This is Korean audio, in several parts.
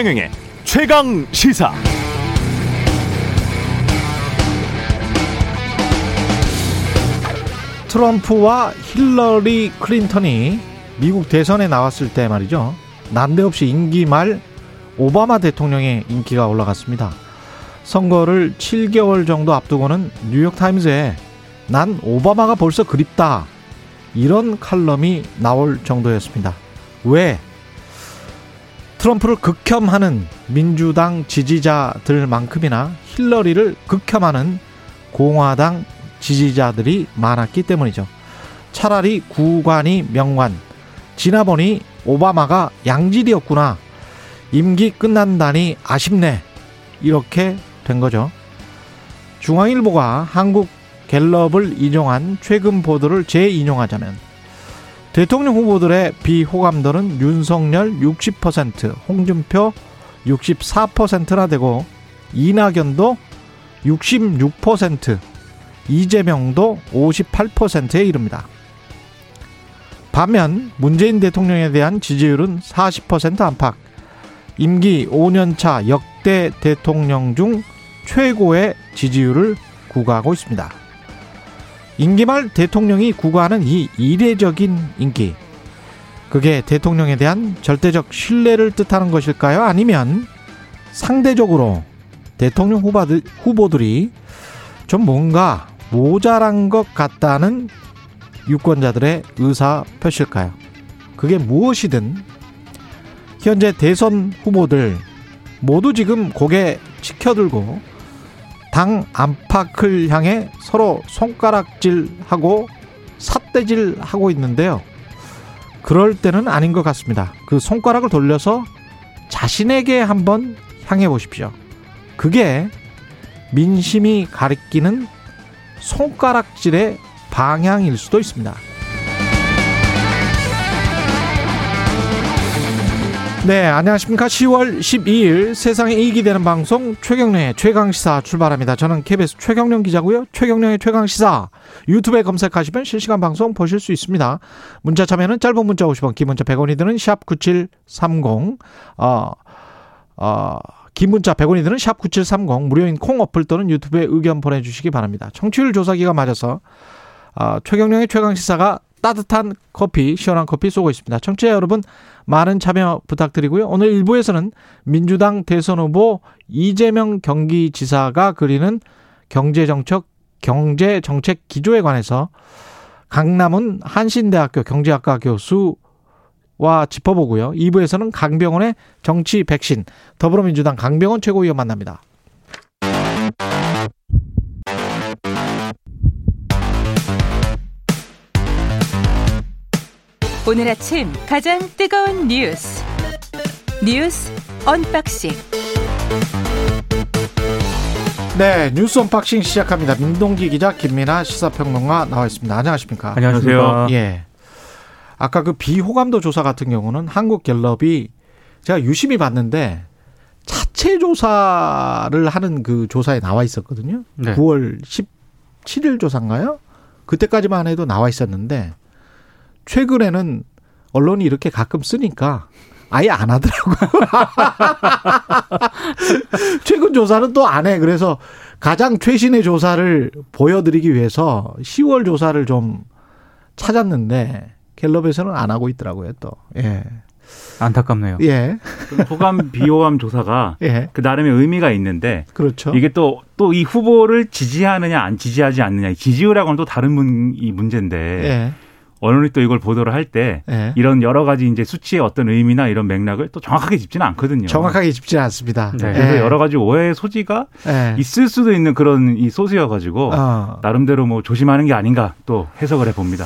최경영의 최강 시사. 트럼프와 힐러리 클린턴이 미국 대선에 나왔을 때 말이죠. 난데없이 임기 말 오바마 대통령의 인기가 올라갔습니다. 선거를 7개월 정도 앞두고는 뉴욕타임즈에 난 오바마가 벌써 그립다. 이런 칼럼이 나올 정도였습니다. 왜? 트럼프를 극혐하는 민주당 지지자들만큼이나 힐러리를 극혐하는 공화당 지지자들이 많았기 때문이죠. 차라리 구관이 명관. 지나보니 오바마가 양질이었구나. 임기 끝난다니 아쉽네. 이렇게 된 거죠. 중앙일보가 한국 갤럽을 인용한 최근 보도를 재인용하자면 대통령 후보들의 비호감도는 윤석열 60%, 홍준표 64%나 되고 이낙연도 66%, 이재명도 58%에 이릅니다. 반면 문재인 대통령에 대한 지지율은 40% 안팎, 임기 5년차 역대 대통령 중 최고의 지지율을 구가하고 있습니다. 임기 말 대통령이 구가하는 이 이례적인 인기. 그게 대통령에 대한 절대적 신뢰를 뜻하는 것일까요? 아니면 상대적으로 대통령 후보들이 좀 뭔가 모자란 것 같다는 유권자들의 의사 표시일까요? 그게 무엇이든 현재 대선 후보들 모두 지금 고개 치켜들고 당 안팎을 향해 서로 손가락질하고 삿대질하고 있는데요. 그럴 때는 아닌 것 같습니다. 그 손가락을 돌려서 자신에게 한번 향해 보십시오. 그게 민심이 가리키는 손가락질의 방향일 수도 있습니다. 네, 안녕하십니까. 10월 12일 세상에 이익이 되는 방송 최경련의 최강시사 출발합니다. 저는 KBS 최경련 기자고요. 최경련의 최강시사 유튜브에 검색하시면 실시간 방송 보실 수 있습니다. 문자 참여는 짧은 문자 50원, 긴 문자 100원이 드는 샵 9730, 어, 어, 긴 문자 100원이 드는 샵 9730 무료인 콩 어플 또는 유튜브에 의견 보내주시기 바랍니다. 청취율 조사기가 맞아서 어, 최경령의 최강시사가 따뜻한 커피, 시원한 커피 쏘고 있습니다. 청취자 여러분 많은 참여 부탁드리고요. 오늘 1부에서는 민주당 대선 후보 이재명 경기지사가 그리는 경제정책 경제정책 기조에 관해서 강남은 한신대학교 경제학과 교수 와 짚어보고요. 2부에서는 강병원의 정치 백신, 더불어민주당 강병원 최고위원 만납니다. 오늘 아침 가장 뜨거운 뉴스 뉴스 언박싱 네 뉴스 unboxing 시작합니다. 민동기 기자 김민아 시사평론가 나와 있습니다. 안녕하십니까? 안녕하세요. 예. 아까 그 비호감도 조사 같은 경우는 한국갤럽이 제가 유심히 봤는데 자체 조사를 하는 그 조사에 나와 있었거든요. 네. 9월 17일 조사인가요? 그때까지만 해도 나와 있었는데 최근에는 언론이 이렇게 가끔 쓰니까 아예 안 하더라고요. 최근 조사는 또 안 해. 그래서 가장 최신의 조사를 보여드리기 위해서 10월 조사를 좀 찾았는데 갤럽에서는 안 하고 있더라고요, 또. 예. 안타깝네요. 예. 호감 비호감 조사가 예. 그 나름의 의미가 있는데 그렇죠. 이게 또 또 이 후보를 지지하느냐 안 지지하지 않느냐 지지율하고는 또 다른 문, 이 문제인데 예. 언론이 또 이걸 보도를 할때 예. 이런 여러 가지 이제 수치의 어떤 의미나 이런 맥락을 또 정확하게 짚지는 않거든요. 정확하게 짚지는 않습니다. 네. 그래서 예. 여러 가지 오해의 소지가 예. 있을 수도 있는 그런 이 소수여가지고 어. 나름대로 뭐 조심하는 게 아닌가 또 해석을 해 봅니다.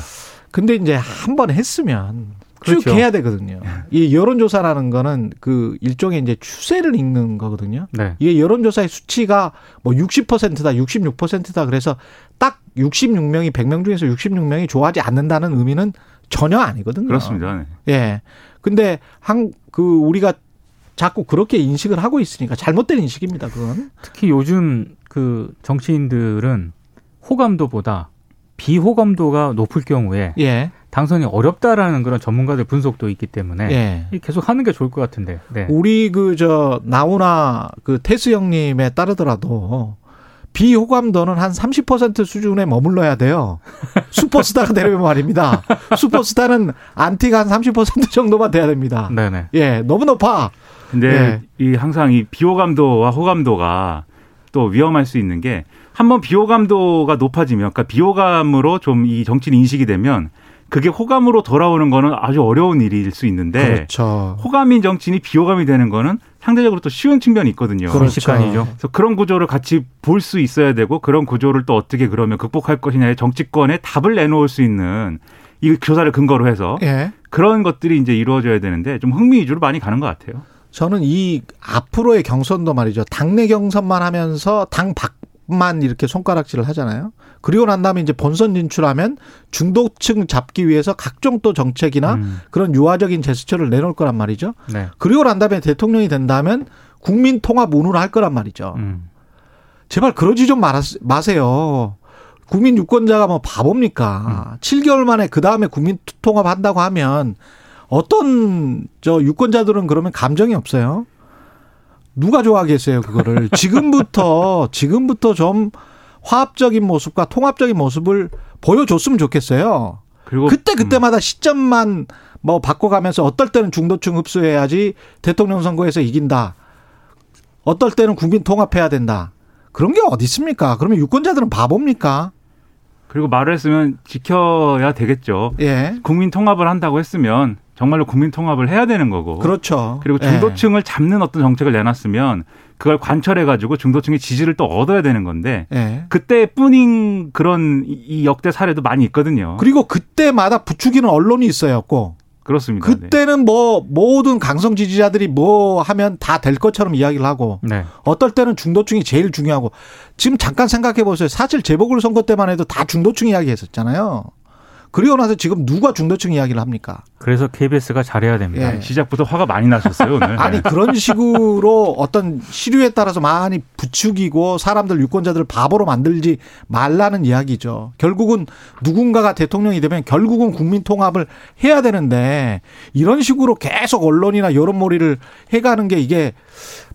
근데 이제 한 번 했으면 쭉 그렇죠. 해야 되거든요. 이 여론조사라는 거는 그 일종의 이제 추세를 읽는 거거든요. 네. 이게 여론조사의 수치가 뭐 60%다, 66%다 그래서 딱 66명이 100명 중에서 66명이 좋아하지 않는다는 의미는 전혀 아니거든요. 그렇습니다. 네. 예. 근데 한 그 우리가 자꾸 그렇게 인식을 하고 있으니까 잘못된 인식입니다. 그건. 특히 요즘 그 정치인들은 호감도보다 비호감도가 높을 경우에 예. 당선이 어렵다라는 그런 전문가들 분석도 있기 때문에 예. 계속 하는 게 좋을 것 같은데. 네. 우리 그 저 나오나 그 테스 형님에 따르더라도 비호감도는 한 30% 수준에 머물러야 돼요. 슈퍼스타가 되려면 말입니다. 슈퍼스타는 안티가 한 30% 정도만 돼야 됩니다. 네네. 예, 너무 높아. 근데 예. 이 항상 이 비호감도와 호감도가 또 위험할 수 있는 게 한번 비호감도가 높아지면 그러니까 비호감으로 좀 이 정치를 인식이 되면 그게 호감으로 돌아오는 거는 아주 어려운 일일 수 있는데 그렇죠. 호감인 정치인이 비호감이 되는 거는 상대적으로 또 쉬운 측면이 있거든요. 그렇죠. 그래서 그런 구조를 같이 볼 수 있어야 되고 그런 구조를 또 어떻게 그러면 극복할 것이냐의 정치권에 답을 내놓을 수 있는 이 교사를 근거로 해서 예. 그런 것들이 이제 이루어져야 되는데 좀 흥미 위주로 많이 가는 것 같아요. 저는 이 앞으로의 경선도 말이죠. 당내 경선만 하면서 당 밖 만 이렇게 손가락질을 하잖아요. 그리고 난 다음에 이제 본선 진출하면 중도층 잡기 위해서 각종 또 정책이나 음. 그런 유화적인 제스처를 내놓을 거란 말이죠. 네. 그리고 난 다음에 대통령이 된다면 국민 통합 운운을 할 거란 말이죠. 음. 제발 그러지 좀 마세요. 국민 유권자가 뭐 바보입니까? 음. 7개월 만에 그 다음에 국민 통합 한다고 하면 어떤 저 유권자들은 그러면 감정이 없어요. 누가 좋아하겠어요, 그거를. 지금부터, 지금부터 좀 화합적인 모습과 통합적인 모습을 보여줬으면 좋겠어요. 그리고 그때 음. 그때마다 시점만 뭐 바꿔가면서 어떨 때는 중도층 흡수해야지 대통령 선거에서 이긴다. 어떨 때는 국민 통합해야 된다. 그런 게 어디 있습니까? 그러면 유권자들은 바보입니까? 그리고 말을 했으면 지켜야 되겠죠. 예. 국민 통합을 한다고 했으면 정말로 국민 통합을 해야 되는 거고. 그렇죠. 그리고 예. 중도층을 예. 잡는 어떤 정책을 내놨으면 그걸 관철해 가지고 중도층의 지지를 또 얻어야 되는 건데 예. 그때뿐인 그런 이 역대 사례도 많이 있거든요. 그리고 그때마다 부추기는 언론이 있어요, 꼭. 그렇습니다. 그때는 네. 뭐 모든 강성 지지자들이 뭐 하면 다 될 것처럼 이야기를 하고 네. 어떨 때는 중도층이 제일 중요하고 지금 잠깐 생각해 보세요. 사실 재보궐 선거 때만 해도 다 중도층 이야기 했었잖아요. 그리고 나서 지금 누가 중도층 이야기를 합니까? 그래서 KBS가 잘해야 됩니다. 예. 시작부터 화가 많이 나셨어요 오늘. 아니 그런 식으로 어떤 시류에 따라서 많이 부추기고 사람들 유권자들을 바보로 만들지 말라는 이야기죠. 결국은 누군가가 대통령이 되면 결국은 국민 통합을 해야 되는데 이런 식으로 계속 언론이나 여론몰이를 해가는 게 이게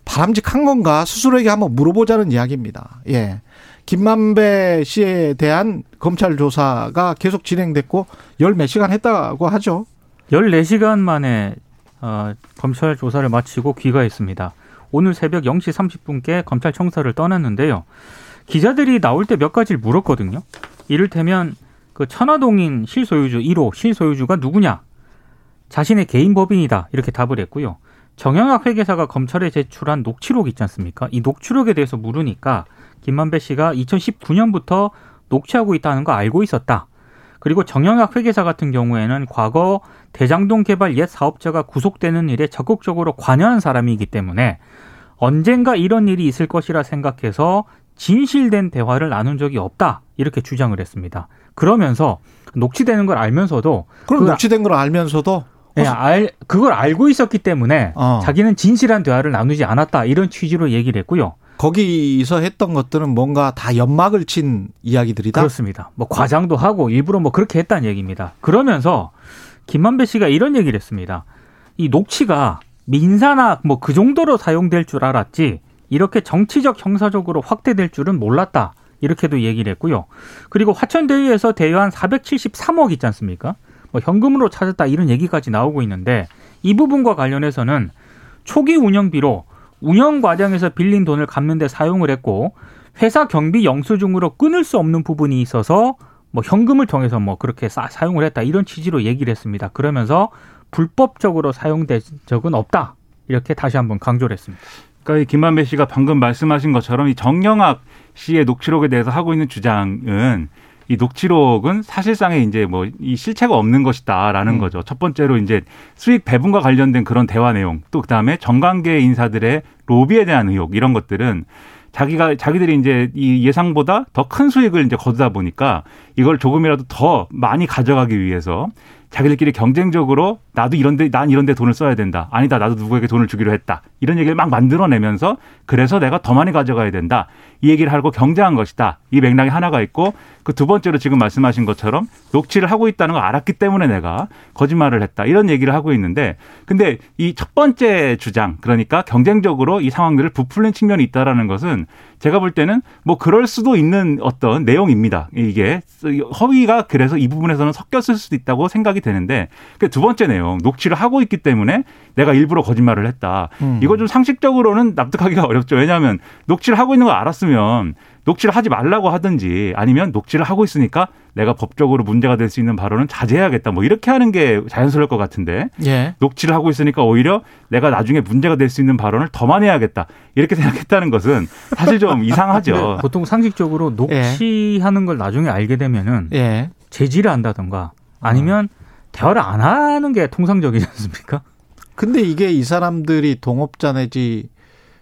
바람직한 건가 스스로에게 한번 물어보자는 이야기입니다. 예. 김만배 씨에 대한 검찰 조사가 계속 진행됐고 열 몇 시간 했다고 하죠. 14시간 만에 어, 검찰 조사를 마치고 귀가했습니다. 오늘 새벽 0시 30분께 검찰 청사를 떠났는데요. 기자들이 나올 때 몇 가지를 물었거든요. 이를테면 그 천화동인 실소유주 1호 실소유주가 누구냐? 자신의 개인 법인이다. 이렇게 답을 했고요. 정영학 회계사가 검찰에 제출한 녹취록 있지 않습니까? 이 녹취록에 대해서 물으니까 김만배 씨가 2019년부터 녹취하고 있다는 거 알고 있었다. 그리고 정영학 회계사 같은 경우에는 과거 대장동 개발 옛 사업자가 구속되는 일에 적극적으로 관여한 사람이기 때문에 언젠가 이런 일이 있을 것이라 생각해서 진실된 대화를 나눈 적이 없다. 이렇게 주장을 했습니다. 그러면서 녹취되는 걸 알면서도 그럼 녹취된 걸 알면서도 네, 알, 그걸 알고 있었기 때문에 어. 자기는 진실한 대화를 나누지 않았다. 이런 취지로 얘기를 했고요. 거기서 했던 것들은 뭔가 다 연막을 친 이야기들이다. 그렇습니다. 뭐 과장도 하고 일부러 뭐 그렇게 했다는 얘기입니다. 그러면서 김만배 씨가 이런 얘기를 했습니다. 이 녹취가 민사나 뭐 그 정도로 사용될 줄 알았지 이렇게 정치적 형사적으로 확대될 줄은 몰랐다. 이렇게도 얘기를 했고요. 그리고 화천대유에서 대여한 473억 있지 않습니까? 뭐 현금으로 찾았다 이런 얘기까지 나오고 있는데 이 부분과 관련해서는 초기 운영비로 운영 과정에서 빌린 돈을 갚는 데 사용을 했고 회사 경비 영수증으로 끊을 수 없는 부분이 있어서 뭐 현금을 통해서 뭐 그렇게 사, 용을 했다 이런 취지로 얘기를 했습니다. 그러면서 불법적으로 사용된 적은 없다. 이렇게 다시 한번 강조를 했습니다. 그러니까 이 김만배 씨가 방금 말씀하신 것처럼 이 정영학 씨의 녹취록에 대해서 하고 있는 주장은 이 녹취록은 사실상의 이제 뭐 이 실체가 없는 것이다라는 음. 거죠. 첫 번째로 이제 수익 배분과 관련된 그런 대화 내용, 또 그다음에 정관계 인사들의 로비에 대한 의혹 이런 것들은 자기가 자기들이 이제 이 예상보다 더 큰 수익을 이제 거두다 보니까 이걸 조금이라도 더 많이 가져가기 위해서 자기들끼리 경쟁적으로 나도 이런데 난 이런데 돈을 써야 된다. 아니다. 나도 누구에게 돈을 주기로 했다. 이런 얘기를 막 만들어내면서 그래서 내가 더 많이 가져가야 된다. 이 얘기를 하고 경쟁한 것이다. 이 맥락이 하나가 있고 그 두 번째로 지금 말씀하신 것처럼 녹취를 하고 있다는 걸 알았기 때문에 내가 거짓말을 했다. 이런 얘기를 하고 있는데 근데 이 첫 번째 주장 그러니까 경쟁적으로 이 상황들을 부풀린 측면이 있다라는 것은 제가 볼 때는 뭐 그럴 수도 있는 어떤 내용입니다. 이게 허위가 그래서 이 부분에서는 섞였을 수도 있다고 생각이 되는데 그두 번째 내용 녹취를 하고 있기 때문에 내가 일부러 거짓말을 했다. 음. 이거 좀 상식적으로는 납득하기가 어렵죠. 왜냐하면 녹취를 하고 있는 걸 알았으면 녹취를 하지 말라고 하든지 아니면 녹취를 하고 있으니까 내가 법적으로 문제가 될 수 있는 발언은 자제해야겠다. 뭐 이렇게 하는 게 자연스러울 것 같은데 예. 녹취를 하고 있으니까 오히려 내가 나중에 문제가 될 수 있는 발언을 더 많이 해야겠다. 이렇게 생각했다는 것은 사실 좀 이상하죠. 보통 상식적으로 녹취하는 예. 걸 나중에 알게 되면은 예. 제지를 한다던가 아니면 어. 대화를 안 하는 게 통상적이지 않습니까? 근데 이게 이 사람들이 동업자 내지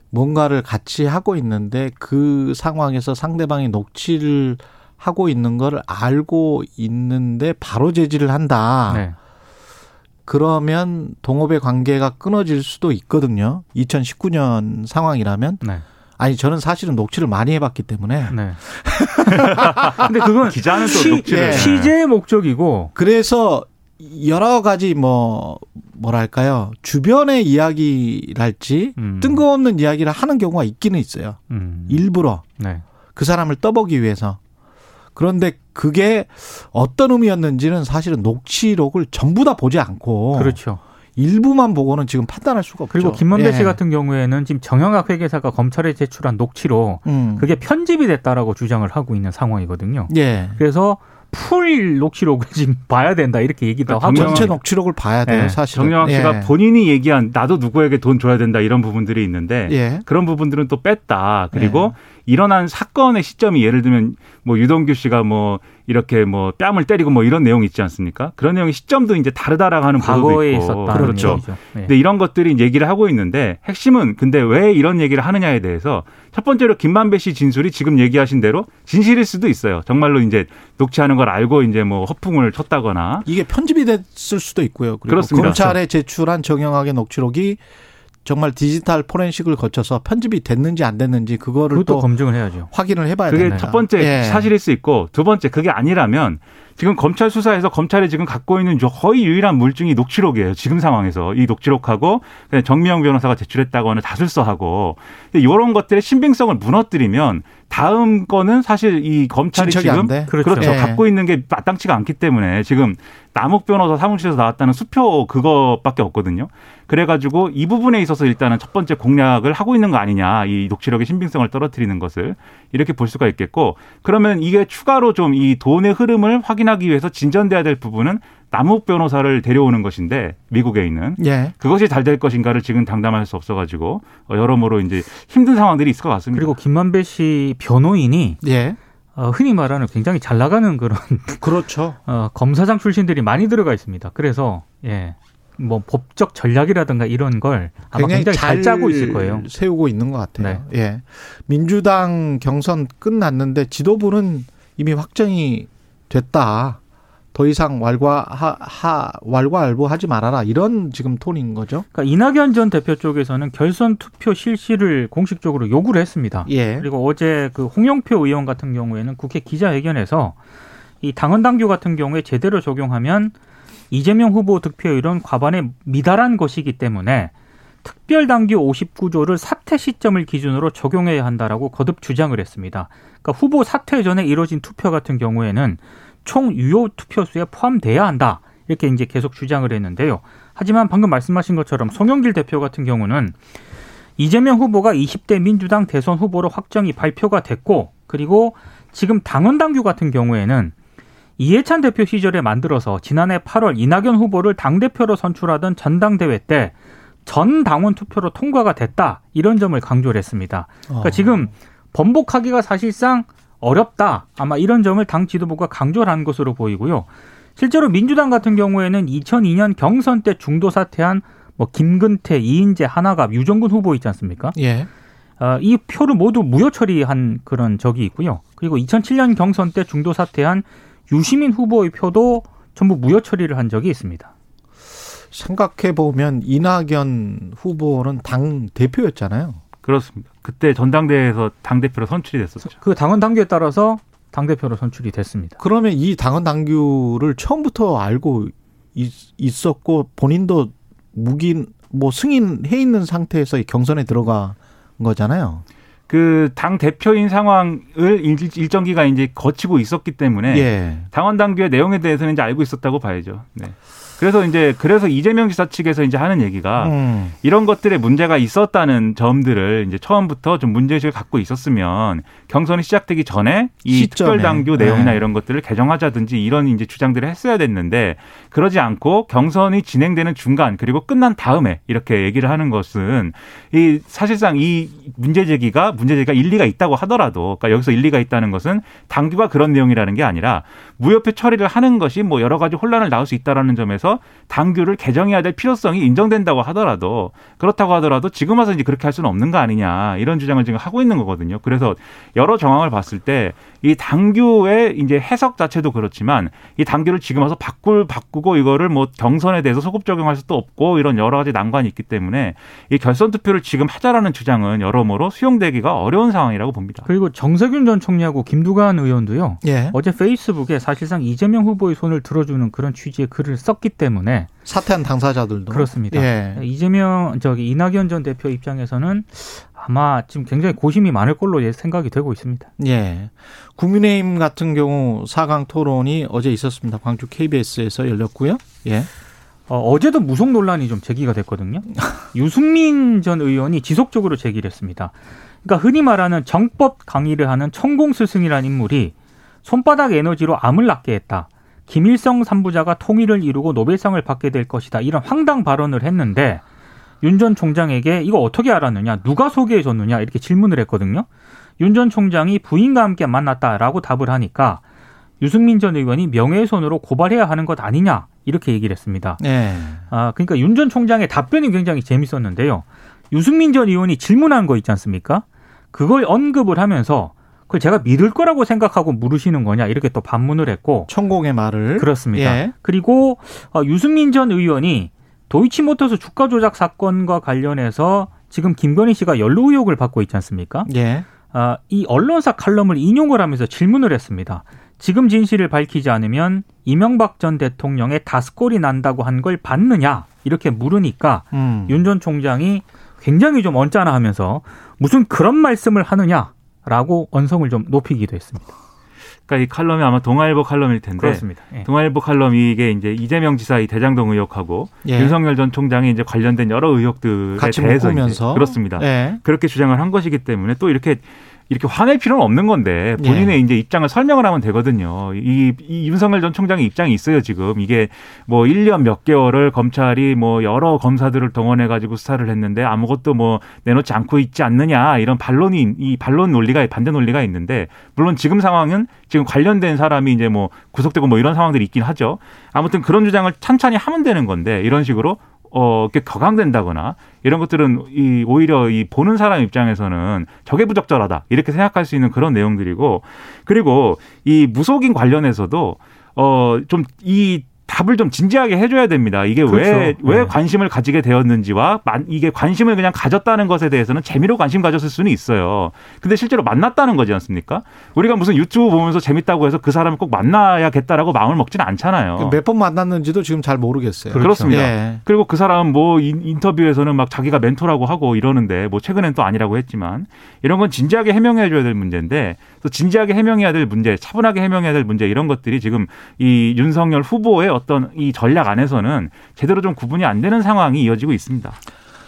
뭔가를 같이 하고 있는데 그 상황에서 상대방이 녹취를 하고 있는 걸 알고 있는데 바로 제지를 한다. 네. 그러면 동업의 관계가 끊어질 수도 있거든요. 2019년 상황이라면. 네. 아니 저는 사실은 녹취를 많이 해봤기 때문에. 네. 근데 그건 기자는 또 녹취를 취재의 목적이고. 그래서 여러 가지 뭐 뭐랄까요 주변의 이야기랄지 음. 뜬금없는 이야기를 하는 경우가 있기는 있어요. 음. 일부러 네. 그 사람을 떠보기 위해서. 그런데 그게 어떤 의미였는지는 사실은 녹취록을 전부 다 보지 않고 그렇죠. 일부만 보고는 지금 판단할 수가 없죠. 그리고 김만배 씨 예. 같은 경우에는 지금 정영학 회계사가 검찰에 제출한 녹취로 음. 그게 편집이 됐다라고 주장을 하고 있는 상황이거든요. 예. 그래서 풀 녹취록을 지금 봐야 된다 이렇게 얘기도 그러니까 하고 전체 녹취록을 봐야 돼요 네. 사실 정영학 씨가 예. 본인이 얘기한 나도 누구에게 돈 줘야 된다 이런 부분들이 있는데 예. 그런 부분들은 또 뺐다 그리고 예. 일어난 사건의 시점이 예를 들면 뭐 유동규 씨가 뭐 이렇게 뭐 뺨을 때리고 뭐 이런 내용 있지 않습니까? 그런 내용의 시점도 이제 다르다라고 하는 보도도 있고 그렇죠. 네. 근데 이런 것들이 얘기를 하고 있는데 핵심은 근데 왜 이런 얘기를 하느냐에 대해서 첫 번째로 김만배 씨 진술이 지금 얘기하신 대로 진실일 수도 있어요. 정말로 이제 녹취하는 걸 알고 이제 뭐 허풍을 쳤다거나 이게 편집이 됐을 수도 있고요. 그리고 그렇습니다. 검찰에 제출한 정영학의 녹취록이 정말 디지털 포렌식을 거쳐서 편집이 됐는지 안 됐는지 그거를 또 검증을 해야죠. 확인을 해봐야 그게 되나요? 첫 번째 예. 사실일 수 있고 두 번째 그게 아니라면 지금 검찰 수사에서 검찰이 지금 갖고 있는 거의 유일한 물증이 녹취록이에요. 지금 상황에서 이 녹취록하고 정미영 변호사가 제출했다고 하는 자술서하고 이런 것들의 신빙성을 무너뜨리면 다음 거는 사실 이 검찰이 지금 그렇죠, 그렇죠. 네. 갖고 있는 게 마땅치가 않기 때문에 지금 남욱 변호사 사무실에서 나왔다는 수표 그것밖에 없거든요. 그래가지고 이 부분에 있어서 일단은 첫 번째 공략을 하고 있는 거 아니냐 이 녹취록의 신빙성을 떨어뜨리는 것을 이렇게 볼 수가 있겠고 그러면 이게 추가로 좀 이 돈의 흐름을 확인하기 위해서 진전돼야 될 부분은 남욱 변호사를 데려오는 것인데 미국에 있는 예. 그것이 잘 될 것인가를 지금 장담할 수 없어가지고 어, 여러모로 이제 힘든 상황들이 있을 것 같습니다. 그리고 김만배 씨 변호인이 예. 어, 흔히 말하는 굉장히 잘 나가는 그런 그렇죠. 어, 검사장 출신들이 많이 들어가 있습니다. 그래서 예. 뭐 법적 전략이라든가 이런 걸 아마 굉장히, 굉장히 잘, 잘, 짜고 있을 거예요. 세우고 있는 것 같아요. 네. 예. 민주당 경선 끝났는데 지도부는 이미 확정이 됐다. 더 이상 왈과 하, 하 왈과알부하지 말아라 이런 지금 톤인 거죠. 그러니까 이낙연 전 대표 쪽에서는 결선 투표 실시를 공식적으로 요구를 했습니다. 예. 그리고 어제 그 홍영표 의원 같은 경우에는 국회 기자회견에서 이 당헌 당규 같은 경우에 제대로 적용하면 이재명 후보 득표율은 과반에 미달한 것이기 때문에 특별 당규 59조를 사퇴 시점을 기준으로 적용해야 한다라고 거듭 주장을 했습니다. 그러니까 후보 사퇴 전에 이뤄진 투표 같은 경우에는 총 유효 투표수에 포함돼야 한다. 이렇게 이제 계속 주장을 했는데요. 하지만 방금 말씀하신 것처럼 송영길 대표 같은 경우는 이재명 후보가 20대 민주당 대선 후보로 확정이 발표가 됐고 그리고 지금 당원 당규 같은 경우에는 이해찬 대표 시절에 만들어서 지난해 8월 이낙연 후보를 당대표로 선출하던 전당대회 때 전 당원 투표로 통과가 됐다. 이런 점을 강조를 했습니다. 그러니까 어. 지금 번복하기가 사실상 어렵다. 아마 이런 점을 당 지도부가 강조를 한 것으로 보이고요. 실제로 민주당 같은 경우에는 2002년 경선 때 중도 사퇴한 뭐 김근태, 이인재, 하나갑, 유정근 후보 있지 않습니까? 예. 어, 이 표를 모두 무효 처리한 그런 적이 있고요. 그리고 2007년 경선 때 중도 사퇴한 유시민 후보의 표도 전부 무효 처리를 한 적이 있습니다. 생각해 보면 이낙연 후보는 당 대표였잖아요. 그렇습니다. 그때 전당대회에서 당 대표로 선출이 됐었죠. 그 당원 당규에 따라서 당 대표로 선출이 됐습니다. 그러면 이 당원 당규를 처음부터 알고 있, 었고 본인도 묵인 뭐 승인해 있는 상태에서 경선에 들어간 거잖아요. 그 당 대표인 상황을 일정 기간 이제 거치고 있었기 때문에 예. 당원 당규의 내용에 대해서는 이제 알고 있었다고 봐야죠. 네. 그래서 이제 그래서 이재명 지사 측에서 이제 하는 얘기가 음. 이런 것들에 문제가 있었다는 점들을 이제 처음부터 좀 문제의식을 갖고 있었으면 경선이 시작되기 전에 이 특별당규 내용이나 네. 이런 것들을 개정하자든지 이런 이제 주장들을 했어야 됐는데 그러지 않고 경선이 진행되는 중간 그리고 끝난 다음에 이렇게 얘기를 하는 것은 이 사실상 이 문제 제기가 문제 제기가 일리가 있다고 하더라도 그러니까 여기서 일리가 있다는 것은 당규가 그런 내용이라는 게 아니라 무협회 처리를 하는 것이 뭐 여러 가지 혼란을 낳을 수 있다라는 점에서 대해서 당규를 개정해야 될 필요성이 인정된다고 하더라도 그렇다고 하더라도 지금 와서 이제 그렇게 할 수는 없는 거 아니냐 이런 주장을 지금 하고 있는 거거든요. 그래서 여러 정황을 봤을 때 이 당규의 이제 해석 자체도 그렇지만 이 당규를 지금 와서 바꿀 바꾸고 이거를 뭐 경선에 대해서 소급 적용할 수도 없고 이런 여러 가지 난관이 있기 때문에 이 결선 투표를 지금 하자라는 주장은 여러모로 수용되기가 어려운 상황이라고 봅니다. 그리고 정세균 전 총리하고 김두관 의원도요. 예. 어제 페이스북에 사실상 이재명 후보의 손을 들어주는 그런 취지의 글을 썼기 때문에 사퇴한 당사자들도 그렇습니다. 예. 이재명 저기 이낙연 전 대표 입장에서는 아마 지금 굉장히 고심이 많을 걸로 생각이 되고 있습니다. 예. 국민의힘 같은 경우 4강 토론이 어제 있었습니다. 광주 KBS에서 열렸고요. 예. 어, 제도 무속 논란이 좀 제기가 됐거든요. 유승민 전 의원이 지속적으로 제기를 했습니다. 그러니까 흔히 말하는 정법 강의를 하는 천공 스승이라는 인물이 손바닥 에너지로 암을 낫게 했다. 김일성 삼부자가 통일을 이루고 노벨상을 받게 될 것이다. 이런 황당 발언을 했는데 윤 전 총장에게 이거 어떻게 알았느냐, 누가 소개해 줬느냐 이렇게 질문을 했거든요. 윤 전 총장이 부인과 함께 만났다라고 답을 하니까 유승민 전 의원이 명예훼손으로 고발해야 하는 것 아니냐 이렇게 얘기를 했습니다. 네. 아 그러니까 윤 전 총장의 답변이 굉장히 재밌었는데요. 유승민 전 의원이 질문한 거 있지 않습니까? 그걸 언급을 하면서 그걸 제가 믿을 거라고 생각하고 물으시는 거냐 이렇게 또 반문을 했고 천공의 말을 그렇습니다. 예. 그리고 어, 유승민 전 의원이 도이치모터스 주가 조작 사건과 관련해서 지금 김건희 씨가 연루 의혹을 받고 있지 않습니까? 예. 아, 이 언론사 칼럼을 인용을 하면서 질문을 했습니다. 지금 진실을 밝히지 않으면 이명박 전 대통령의 다스꼴이 난다고 한걸 받느냐 이렇게 물으니까 음. 윤전 총장이 굉장히 좀 언짢아하면서 무슨 그런 말씀을 하느냐 라고 언성을 좀 높이기도 했습니다. 그러니까 이 칼럼이 아마 동아일보 칼럼일 텐데 그렇습니다. 예. 동아일보 칼럼이 이게 이제 이재명 지사 의 대장동 의혹하고 예. 윤석열 전 총장이 이제 관련된 여러 의혹들에 대해서 이제 그렇습니다. 예. 그렇게 주장을 한 것이기 때문에 또 이렇게 이렇게 화낼 필요는 없는 건데 본인의 예. 이제 입장을 설명을 하면 되거든요. 이, 이 윤석열 전 총장의 입장이 있어요, 지금. 이게 뭐 1년 몇 개월을 검찰이 뭐 여러 검사들을 동원해 가지고 수사를 했는데 아무것도 뭐 내놓지 않고 있지 않느냐 이런 반론이 이 반론 논리가 반대 논리가 있는데 물론 지금 상황은 지금 관련된 사람이 이제 뭐 구속되고 뭐 이런 상황들이 있긴 하죠. 아무튼 그런 주장을 찬찬히 하면 되는 건데 이런 식으로 어, 이렇게 격앙된다거나 이런 것들은 이 오히려 이 보는 사람 입장에서는 저게 부적절하다. 이렇게 생각할 수 있는 그런 내용들이고 그리고 이 무속인 관련해서도 어, 좀 이 답을 좀 진지하게 해줘야 됩니다. 이게 그렇죠. 왜, 왜 네. 관심을 가지게 되었는지와 이게 관심을 그냥 가졌다는 것에 대해서는 재미로 관심 가졌을 수는 있어요. 근데 실제로 만났다는 거지 않습니까? 우리가 무슨 유튜브 보면서 재밌다고 해서 그 사람을 꼭 만나야겠다라고 마음을 먹지는 않잖아요. 몇 번 만났는지도 지금 잘 모르겠어요. 그렇죠. 그렇습니다 예. 그리고 그 사람은 뭐 인터뷰에서는 막 자기가 멘토라고 하고 이러는데 뭐 최근엔 또 아니라고 했지만 이런 건 진지하게 해명해 줘야 될 문제인데 또 진지하게 해명해야 될 문제, 차분하게 해명해야 될 문제 이런 것들이 지금 이 윤석열 후보의 어떤 이 전략 안에서는 제대로 좀 구분이 안 되는 상황이 이어지고 있습니다.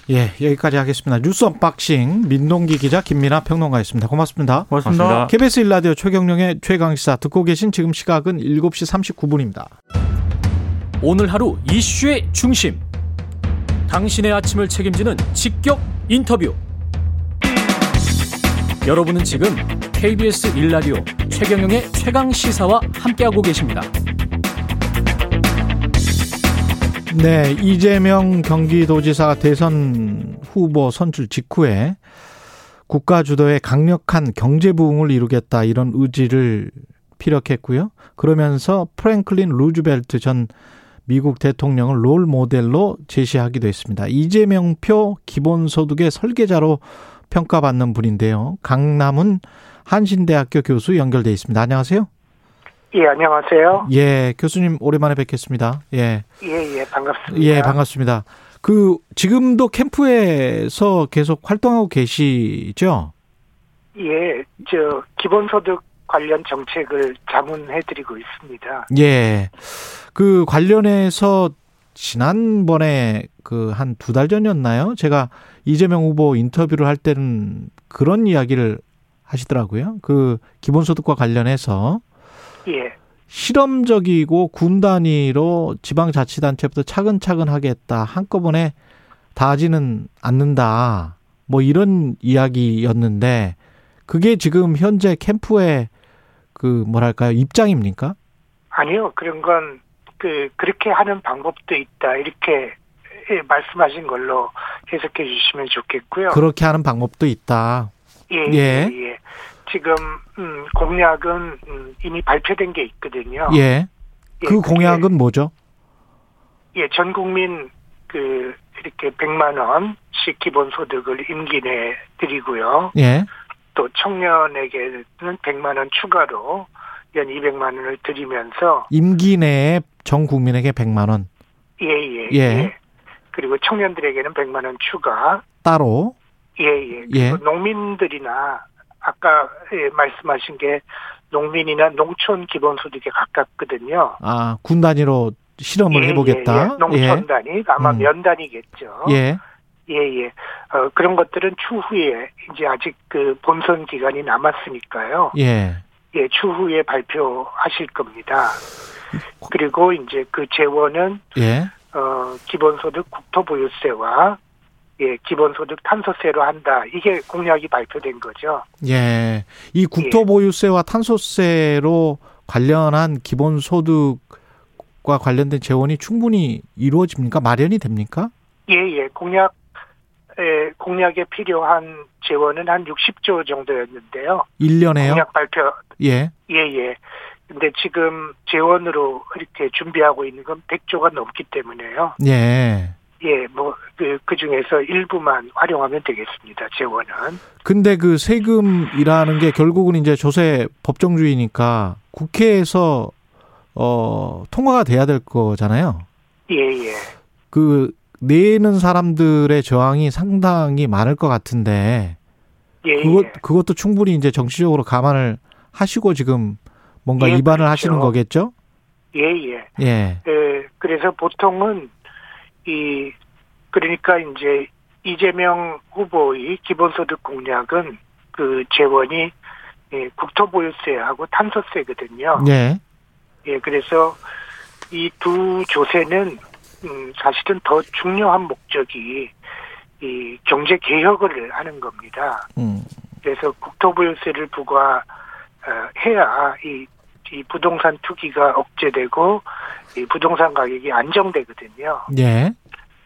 예, 여기까지 하겠습니다. 뉴스 unboxing 민동기 기자 김민아 평론가였습니다. 고맙습니다. 고맙습니다. 고맙습니다. KBS 1라디오 최경영의 최강 시사 듣고 계신 지금 시각은 7시 39분입니다. 오늘 하루 이슈의 중심. 당신의 아침을 책임지는 직격 인터뷰. 여러분은 지금 KBS 1라디오 최경영의 최강 시사와 함께하고 계십니다. 네, 이재명 경기도지사 대선 후보 선출 직후에 국가 주도의 강력한 경제 부흥을 이루겠다 이런 의지를 피력했고요. 그러면서 프랭클린 루즈벨트 전 미국 대통령을 롤 모델로 제시하기도 했습니다. 이재명표 기본소득의 설계자로 평가받는 분인데요. 강남은 한신대학교 교수 연결돼 있습니다. 안녕하세요. 예, 안녕하세요. 예, 교수님 오랜만에 뵙겠습니다. 예. 예, 예, 반갑습니다. 예, 반갑습니다. 그 지금도 캠프에서 계속 활동하고 계시죠? 예, 저 기본소득 관련 정책을 자문해드리고 있습니다. 예, 그 관련해서 지난번에 그 한 두 달 전이었나요? 제가 이재명 후보 인터뷰를 할 때는 그런 이야기를 하시더라고요. 그 기본소득과 관련해서 예. 실험적이고 군 단위로 지방자치단체부터 차근차근 하겠다. 한꺼번에 다 하지는 않는다. 뭐 이런 이야기였는데 그게 지금 현재 캠프의 그 뭐랄까요 입장입니까? 아니요 그런 건 그 그렇게 하는 방법도 있다 이렇게 예, 말씀하신 걸로 해석해 주시면 좋겠고요. 그렇게 하는 방법도 있다. 예, 예. 예. 예. 지금 음, 공약은 음, 이미 발표된 게 있거든요. 예. 예그 공약은 뭐죠? 예, 전 국민 그 이렇게 100만 원씩 기본 소득을 임기 내 드리고요. 예. 또 청년에게는 100만 원 추가로 연 200만 원을 드리면서 임기 내에 전 국민에게 100만 원. 예, 예, 예. 예. 그리고 청년들에게는 100만 원 추가. 따로. 예, 예. 예. 농민들이나 아까 예, 말씀하신 게 농민이나 농촌 기본소득에 가깝거든요. 아, 군 단위로 실험을 예, 해보겠다. 예, 예. 농촌 단위, 아마 음. 면 단위겠죠. 예. 예, 예. 어, 그런 것들은 추후에 이제 아직 그 본선 기간이 남았으니까요. 예. 예, 추후에 발표하실 겁니다. 그리고 이제 그 재원은 예. 어, 기본소득 국토보유세와 예, 기본소득 탄소세로 한다. 이게 공약이 발표된 거죠. 예. 이 국토보유세와 예. 탄소세로 관련한 기본소득과 관련된 재원이 충분히 이루어집니까? 마련이 됩니까? 예, 예. 공약 에, 공약에 필요한 재원은 한 60조 정도였는데요. 1년에요? 공약 발표. 예. 예, 예. 근데 지금 재원으로 이렇게 준비하고 있는 건 100조가 넘기 때문에요. 예. 예, 뭐, 그, 그 중에서 일부만 활용하면 되겠습니다, 재원은. 근데 그 세금이라는 게 결국은 이제 조세 법정주의니까 국회에서, 어, 통과가 돼야 될 거잖아요. 예, 예. 그, 내는 사람들의 저항이 상당히 많을 것 같은데, 예, 그것, 예. 그것도 충분히 이제 정치적으로 감안을 하시고 지금 뭔가 예, 입안을 그렇죠. 하시는 거겠죠? 예, 예. 예. 예, 그래서 보통은 이 그러니까 이제 이재명 후보의 기본소득 공약은 그 재원이 예, 국토보유세하고 탄소세거든요. 예. 예, 그래서 이 두 조세는 음, 사실은 더 중요한 목적이 이 경제 개혁을 하는 겁니다. 음. 그래서 국토보유세를 부과해야 이, 이 부동산 투기가 억제되고 이 부동산 가격이 안정되거든요. 예.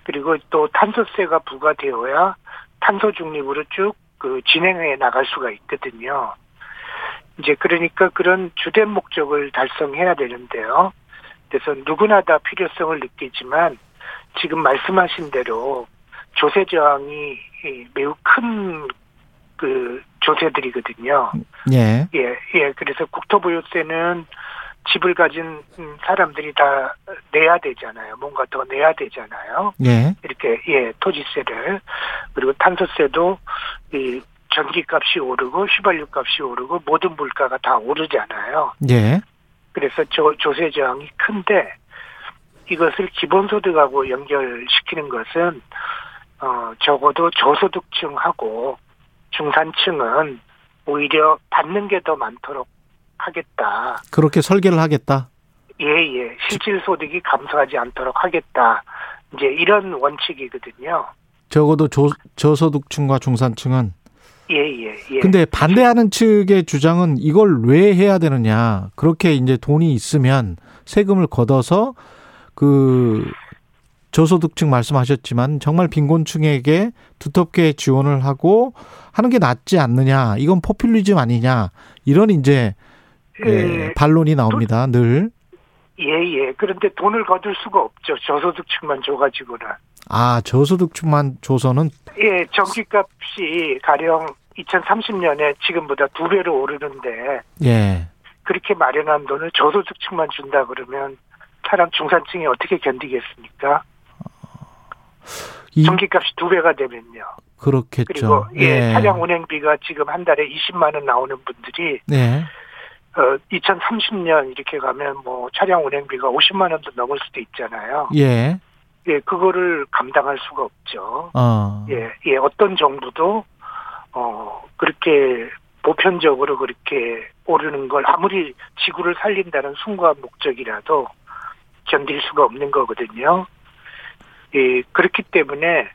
그리고 또 탄소세가 부과되어야 탄소 중립으로 쭉 그 진행해 나갈 수가 있거든요. 이제 그러니까 그런 주된 목적을 달성해야 되는데요. 그래서 누구나 다 필요성을 느끼지만 지금 말씀하신 대로 조세 저항이 매우 큰 그 조세들이거든요. 예. 예, 예. 그래서 국토보유세는 집을 가진 사람들이 다 내야 되잖아요. 뭔가 더 내야 되잖아요. 예. 이렇게 예 토지세를 그리고 탄소세도 이 전기값이 오르고 휘발유 값이 오르고 모든 물가가 다 오르잖아요. 예. 그래서 조, 조세 저항이 큰데 이것을 기본소득하고 연결시키는 것은 어 적어도 저소득층하고 중산층은 오히려 받는 게 더 많도록 하겠다. 그렇게 설계를 하겠다. 예, 예. 실질 소득이 감소하지 않도록 하겠다. 이제 이런 원칙이거든요. 적어도 조, 저소득층과 중산층은 예, 예, 예. 근데 반대하는 측의 주장은 이걸 왜 해야 되느냐. 그렇게 이제 돈이 있으면 세금을 걷어서 그 저소득층 말씀하셨지만 정말 빈곤층에게 두텁게 지원을 하고 하는 게 낫지 않느냐. 이건 포퓰리즘 아니냐. 이런 이제 예, 반론이 나옵니다. 늘. 예, 예. 그런데 돈을 거둘 수가 없죠. 저소득층만 줘 가지고는. 아, 저소득층만 줘서는? 예, 전기값이 가령 2030년에 지금보다 두 배로 오르는데. 예. 그렇게 마련한 돈을 저소득층만 준다 그러면 사람 중산층이 어떻게 견디겠습니까? 이... 전기값이 두 배가 되면요. 그렇겠죠. 그리고 예, 예, 차량 운행비가 지금 한 달에 20만 원 나오는 분들이 예. 어 2030년 이렇게 가면 뭐 차량 운행비가 50만 원도 넘을 수도 있잖아요. 예. 예, 그거를 감당할 수가 없죠. 어. 예, 예, 어떤 정부도 어 그렇게 보편적으로 그렇게 오르는 걸 아무리 지구를 살린다는 순수한 목적이라도 견딜 수가 없는 거거든요. 예, 그렇기 때문에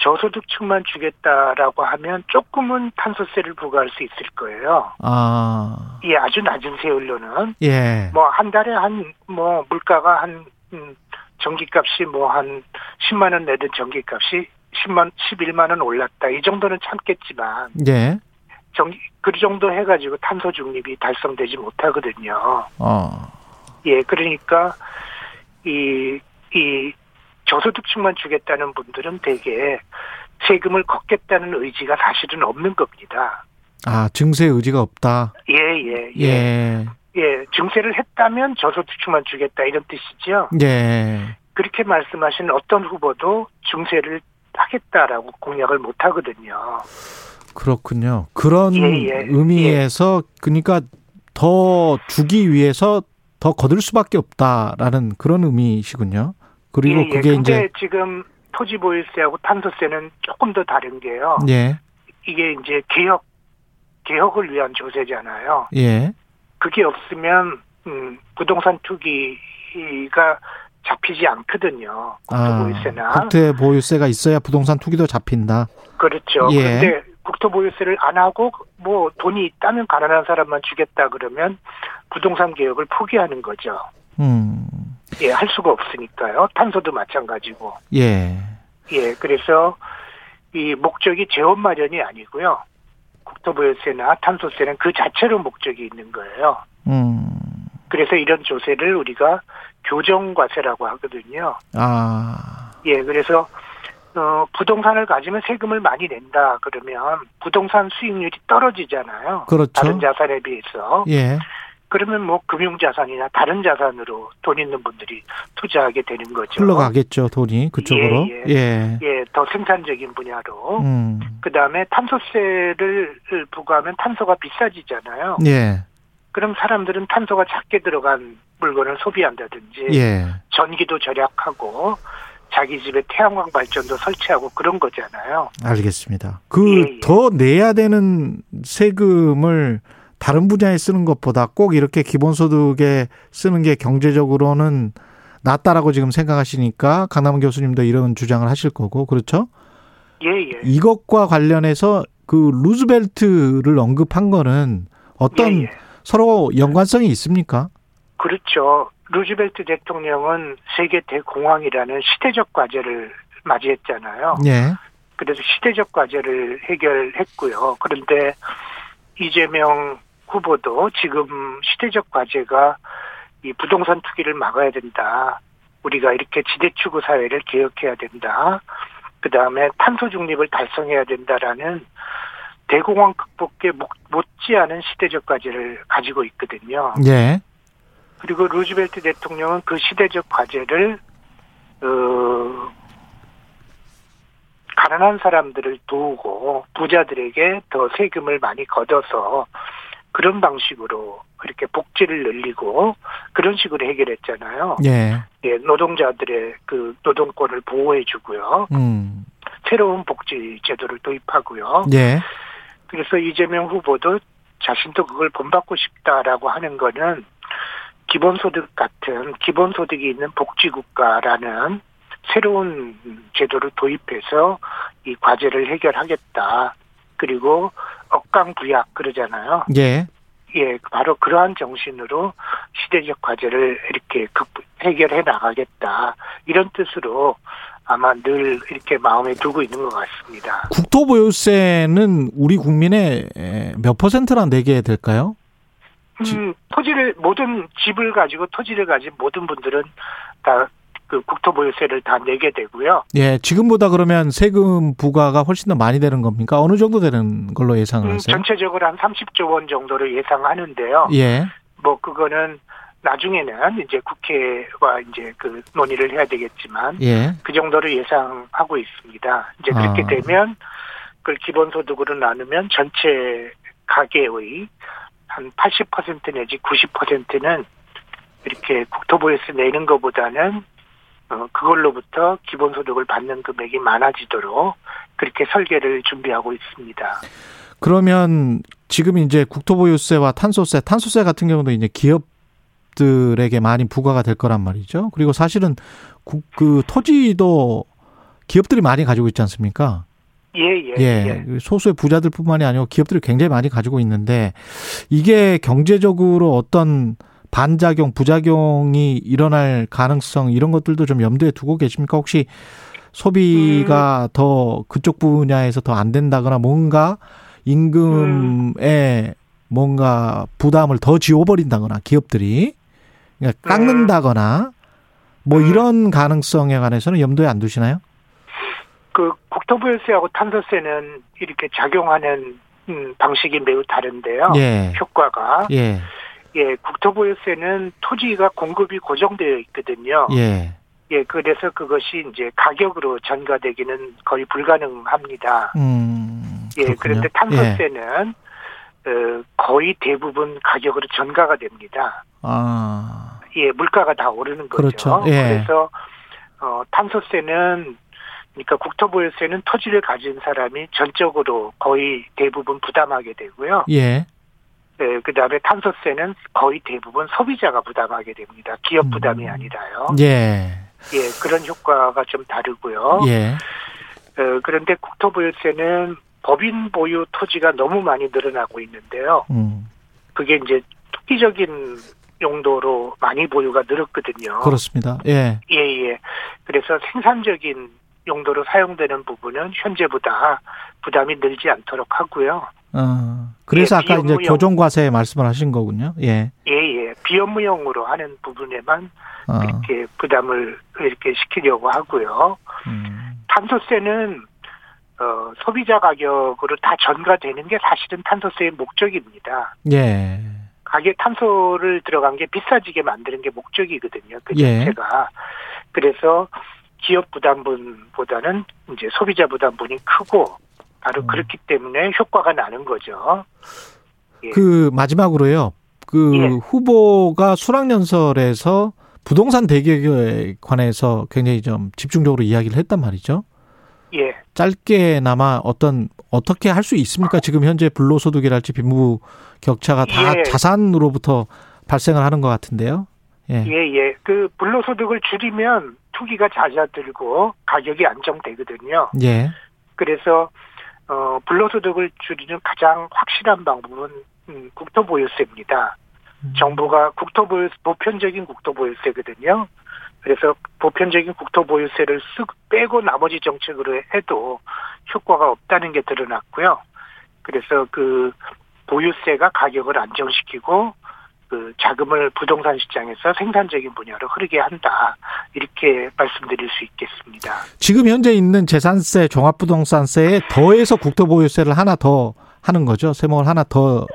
저소득층만 주겠다라고 하면 조금은 탄소세를 부과할 수 있을 거예요. 아. 예, 아주 낮은 세율로는. 예. 뭐, 한 달에 한, 뭐, 물가가 한, 음, 전기값이 뭐, 한 10만원 내던 전기값이 10만, 11만원 올랐다. 이 정도는 참겠지만. 예. 전기, 그 정도 해가지고 탄소 중립이 달성되지 못하거든요. 어. 예, 그러니까, 이, 이, 저소득층만 주겠다는 분들은 대개 세금을 걷겠다는 의지가 사실은 없는 겁니다. 아, 증세 의지가 없다? 예, 예, 예. 예. 예, 증세를 했다면 저소득층만 주겠다 이런 뜻이죠. 예. 그렇게 말씀하신 어떤 후보도 증세를 하겠다라고 공약을 못 하거든요. 그렇군요. 그런 예, 예. 의미에서 예. 그러니까 더 주기 위해서 더 거둘 수밖에 없다라는 그런 의미시군요. 그리고 예, 예. 그게 이제 지금 토지 보유세하고 탄소세는 조금 더 다른 게요. 예. 이게 이제 개혁 개혁을 위한 조세잖아요. 예. 그게 없으면 음, 부동산 투기가 잡히지 않거든요. 국토보유세나. 아, 국토보유세가 있어야 부동산 투기도 잡힌다. 그렇죠. 예. 그런데 국토보유세를 안 하고 뭐 돈이 있다면 가난한 사람만 주겠다 그러면 부동산 개혁을 포기하는 거죠. 음. 예, 할 수가 없으니까요. 탄소도 마찬가지고. 예. 예, 그래서 이 목적이 재원 마련이 아니고요. 국토부유세나 탄소세는 그 자체로 목적이 있는 거예요. 음. 그래서 이런 조세를 우리가 교정과세라고 하거든요. 아. 예, 그래서 어, 부동산을 가지면 세금을 많이 낸다 그러면 부동산 수익률이 떨어지잖아요. 그렇죠. 다른 자산에 비해서. 예. 그러면 뭐 금융자산이나 다른 자산으로 돈 있는 분들이 투자하게 되는 거죠. 흘러가겠죠, 돈이 그쪽으로. 예, 예. 예. 예 더 생산적인 분야로. 음. 그 다음에 탄소세를 부과하면 탄소가 비싸지잖아요. 예. 그럼 사람들은 탄소가 작게 들어간 물건을 소비한다든지 예. 전기도 절약하고 자기 집에 태양광 발전도 설치하고 그런 거잖아요. 알겠습니다. 그더 예, 예. 내야 되는 세금을 다른 분야에 쓰는 것보다 꼭 이렇게 기본소득에 쓰는 게 경제적으로는 낫다라고 지금 생각하시니까 강남 교수님도 이런 주장을 하실 거고 그렇죠? 예, 예. 이것과 관련해서 그 루즈벨트를 언급한 거는 어떤 예, 예. 서로 연관성이 있습니까? 그렇죠. 루즈벨트 대통령은 세계 대공황이라는 시대적 과제를 맞이했잖아요. 예. 그래서 시대적 과제를 해결했고요. 그런데 이재명 후보도 지금 시대적 과제가 이 부동산 투기를 막아야 된다. 우리가 이렇게 지대추구 사회를 개혁해야 된다. 그 다음에 탄소 중립을 달성해야 된다라는 대공황 극복에 못지않은 시대적 과제를 가지고 있거든요. 예. 그리고 루즈벨트 대통령은 그 시대적 과제를 어, 가난한 사람들을 도우고 부자들에게 더 세금을 많이 걷어서 그런 방식으로 이렇게 복지를 늘리고 그런 식으로 해결했잖아요. 예. 예 노동자들의 그 노동권을 보호해 주고요. 음. 새로운 복지 제도를 도입하고요. 예. 그래서 이재명 후보도 자신도 그걸 본받고 싶다라고 하는 거는 기본소득 같은 기본소득이 있는 복지국가라는 새로운 제도를 도입해서 이 과제를 해결하겠다. 그리고 억강부약 그러잖아요. 예. 예, 바로 그러한 정신으로 시대적 과제를 이렇게 해결해 나가겠다. 이런 뜻으로 아마 늘 이렇게 마음에 두고 있는 것 같습니다. 국토보유세는 우리 국민의 몇 퍼센트나 내게 될까요? 음, 토지를 모든 집을 가지고 토지를 가진 모든 분들은 다 그 국토보유세를 다 내게 되고요. 예, 지금보다 그러면 세금 부과가 훨씬 더 많이 되는 겁니까? 어느 정도 되는 걸로 예상을 음, 하세요? 전체적으로 한 30조 원 정도를 예상하는데요. 예. 뭐 그거는 나중에는 이제 국회와 이제 그 논의를 해야 되겠지만 예. 그 정도를 예상하고 있습니다. 이제 그렇게 아. 되면 그걸 기본소득으로 나누면 전체 가계의 한 80% 내지 90%는 이렇게 국토부에서 내는 것보다는 어, 그걸로부터 기본소득을 받는 금액이 많아지도록 그렇게 설계를 준비하고 있습니다. 그러면 지금 이제 국토보유세와 탄소세, 탄소세 같은 경우도 이제 기업들에게 많이 부과가 될 거란 말이죠. 그리고 사실은 그, 그 토지도 기업들이 많이 가지고 있지 않습니까? 예, 예, 예. 예. 소수의 부자들뿐만이 아니고 기업들이 굉장히 많이 가지고 있는데 이게 경제적으로 어떤 반작용, 부작용이 일어날 가능성 이런 것들도 좀 염두에 두고 계십니까? 혹시 소비가 음. 더 그쪽 분야에서 더 안 된다거나 뭔가 임금에 음. 뭔가 부담을 더 지워버린다거나 기업들이 그러니까 깎는다거나 뭐 음. 이런 가능성에 관해서는 염두에 안 두시나요? 그 국토부유세하고 탄소세는 이렇게 작용하는 음, 방식이 매우 다른데요. 예. 효과가 예. 예, 국토부유세는 토지가 공급이 고정되어 있거든요. 예. 예, 그래서 그것이 이제 가격으로 전가되기는 거의 불가능합니다. 음, 예, 그런데 탄소세는 예. 어, 거의 대부분 가격으로 전가가 됩니다. 아. 예, 물가가 다 오르는 거죠. 그렇죠. 예. 그래서 어, 탄소세는 그러니까 국토부유세는 토지를 가진 사람이 전적으로 거의 대부분 부담하게 되고요. 예. 네, 그 다음에 탄소세는 거의 대부분 소비자가 부담하게 됩니다. 기업 음. 부담이 아니라요. 예. 예, 그런 효과가 좀 다르고요. 예. 어, 그런데 국토부유세는 법인 보유 토지가 너무 많이 늘어나고 있는데요. 음. 그게 이제 투기적인 용도로 많이 보유가 늘었거든요. 그렇습니다. 예. 예, 예. 그래서 생산적인 용도로 사용되는 부분은 현재보다 부담이 늘지 않도록 하고요. 어, 그래서 예, 아까 이제 교정과세 말씀을 하신 거군요. 예. 예, 예. 비업무용으로 하는 부분에만 어. 이렇게 부담을 이렇게 시키려고 하고요. 음. 탄소세는 어, 소비자 가격으로 다 전가되는 게 사실은 탄소세의 목적입니다. 예. 가게 탄소를 들어간 게 비싸지게 만드는 게 목적이거든요. 그 예. 자체가. 예. 그래서 기업 부담분보다는 이제 소비자 부담분이 크고 바로 음. 그렇기 때문에 효과가 나는 거죠. 예. 그 마지막으로요. 그 예. 후보가 수락연설에서 부동산 대격에 관해서 굉장히 좀 집중적으로 이야기를 했단 말이죠. 예. 짧게나마 어떤 어떻게 할 수 있습니까? 지금 현재 불로소득이랄지 빈부 격차가 다 예. 자산으로부터 발생을 하는 것 같은데요. 예. 예, 예. 그 불로소득을 줄이면 투기가 잦아들고 가격이 안정되거든요. 예. 그래서 어 불로소득을 줄이는 가장 확실한 방법은 음, 국토보유세입니다. 음. 정부가 국토보유 보편적인 국토보유세거든요. 그래서 보편적인 국토보유세를 쓱 빼고 나머지 정책으로 해도 효과가 없다는 게 드러났고요. 그래서 그 보유세가 가격을 안정시키고 그 자금을 부동산 시장에서 생산적인 분야로 흐르게 한다 이렇게 말씀드릴 수 있겠습니다. 지금 현재 있는 재산세, 종합부동산세에 더해서 국토보유세를 하나 더 하는 거죠. 세목을 하나 더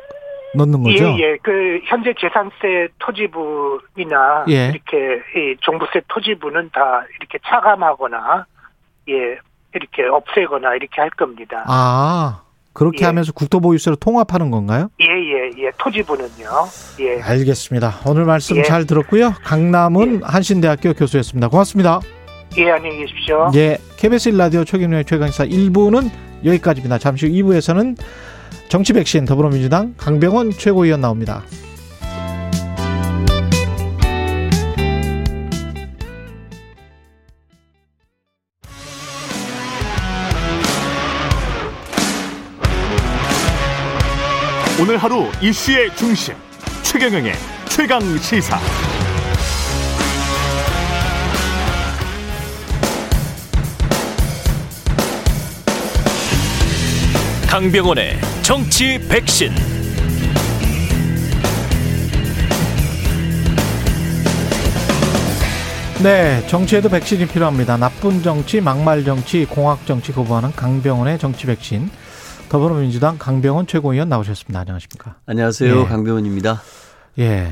넣는 거죠. 예, 예. 그 현재 재산세 토지부이나 예. 이렇게 이 종부세 토지부는 다 이렇게 차감하거나 예 이렇게 없애거나 이렇게 할 겁니다. 아. 그렇게 예. 하면서 국토보유세로 통합하는 건가요? 예, 예, 예. 토지부는요. 예. 알겠습니다. 오늘 말씀 예. 잘 들었고요. 강남은 예. 한신대학교 교수였습니다. 고맙습니다. 예, 안녕히 계십시오. 예. KBS 1라디오 최경련의 최강사 1부는 여기까지입니다. 잠시 후 2부에서는 정치 백신 더불어민주당 강병원 최고위원 나옵니다. 오늘 하루 이슈의 중심 최경영의 최강 시사. 강병원의 정치 백신. 네, 정치에도 백신이 필요합니다. 나쁜 정치, 막말 정치, 공학 정치 거부하는 강병원의 정치 백신. 더불어민주당 강병원 최고위원 나오셨습니다. 안녕하십니까? 안녕하세요. 예. 강병원입니다. 예.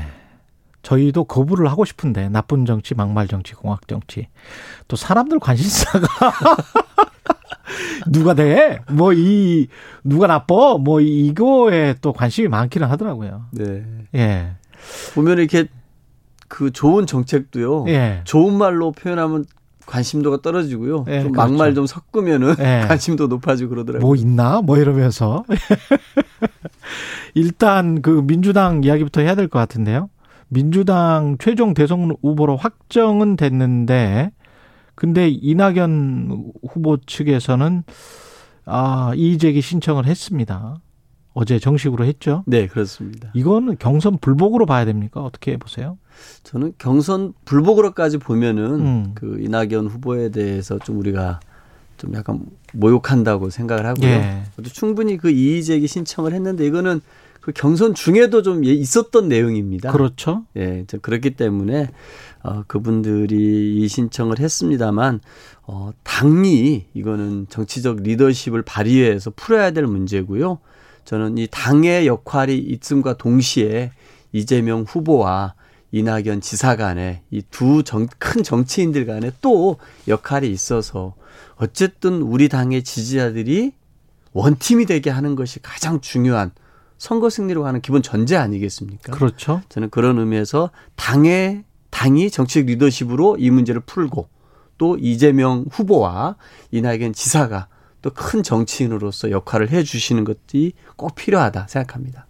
저희도 거부를 하고 싶은데 나쁜 정치, 막말 정치, 공학 정치. 또 사람들 관심사가 누가 돼? 뭐 이 누가 나빠? 뭐 이거에 또 관심이 많기는 하더라고요. 네. 예. 보면 이렇게 그 좋은 정책도요. 예. 좋은 말로 표현하면 관심도가 떨어지고요. 예, 좀 그렇죠. 막말 좀 섞으면은 예. 관심도 높아지고 그러더라고요. 뭐 있나? 뭐 이러면서. 일단 그 민주당 이야기부터 해야 될 것 같은데요. 민주당 최종 대선 후보로 확정은 됐는데 근데 이낙연 후보 측에서는 아, 이의제기 신청을 했습니다. 어제 정식으로 했죠? 네, 그렇습니다. 이거는 경선 불복으로 봐야 됩니까? 어떻게 보세요? 저는 경선 불복으로까지 보면은 음. 그 이낙연 후보에 대해서 좀 우리가 좀 약간 모욕한다고 생각을 하고요. 예. 충분히 그 이의 제기 신청을 했는데 이거는 그 경선 중에도 좀 예, 있었던 내용입니다. 그렇죠. 예, 그렇기 때문에 어, 그분들이 이 신청을 했습니다만 어, 당이 이거는 정치적 리더십을 발휘해서 풀어야 될 문제고요. 저는 이 당의 역할이 있음과 동시에 이재명 후보와 이낙연 지사 간에 이 두 큰 정치인들 간에 또 역할이 있어서 어쨌든 우리 당의 지지자들이 원팀이 되게 하는 것이 가장 중요한 선거 승리로 하는 기본 전제 아니겠습니까? 그렇죠. 저는 그런 의미에서 당의 당이 정치적 리더십으로 이 문제를 풀고 또 이재명 후보와 이낙연 지사가 또 큰 정치인으로서 역할을 해 주시는 것이 꼭 필요하다 생각합니다.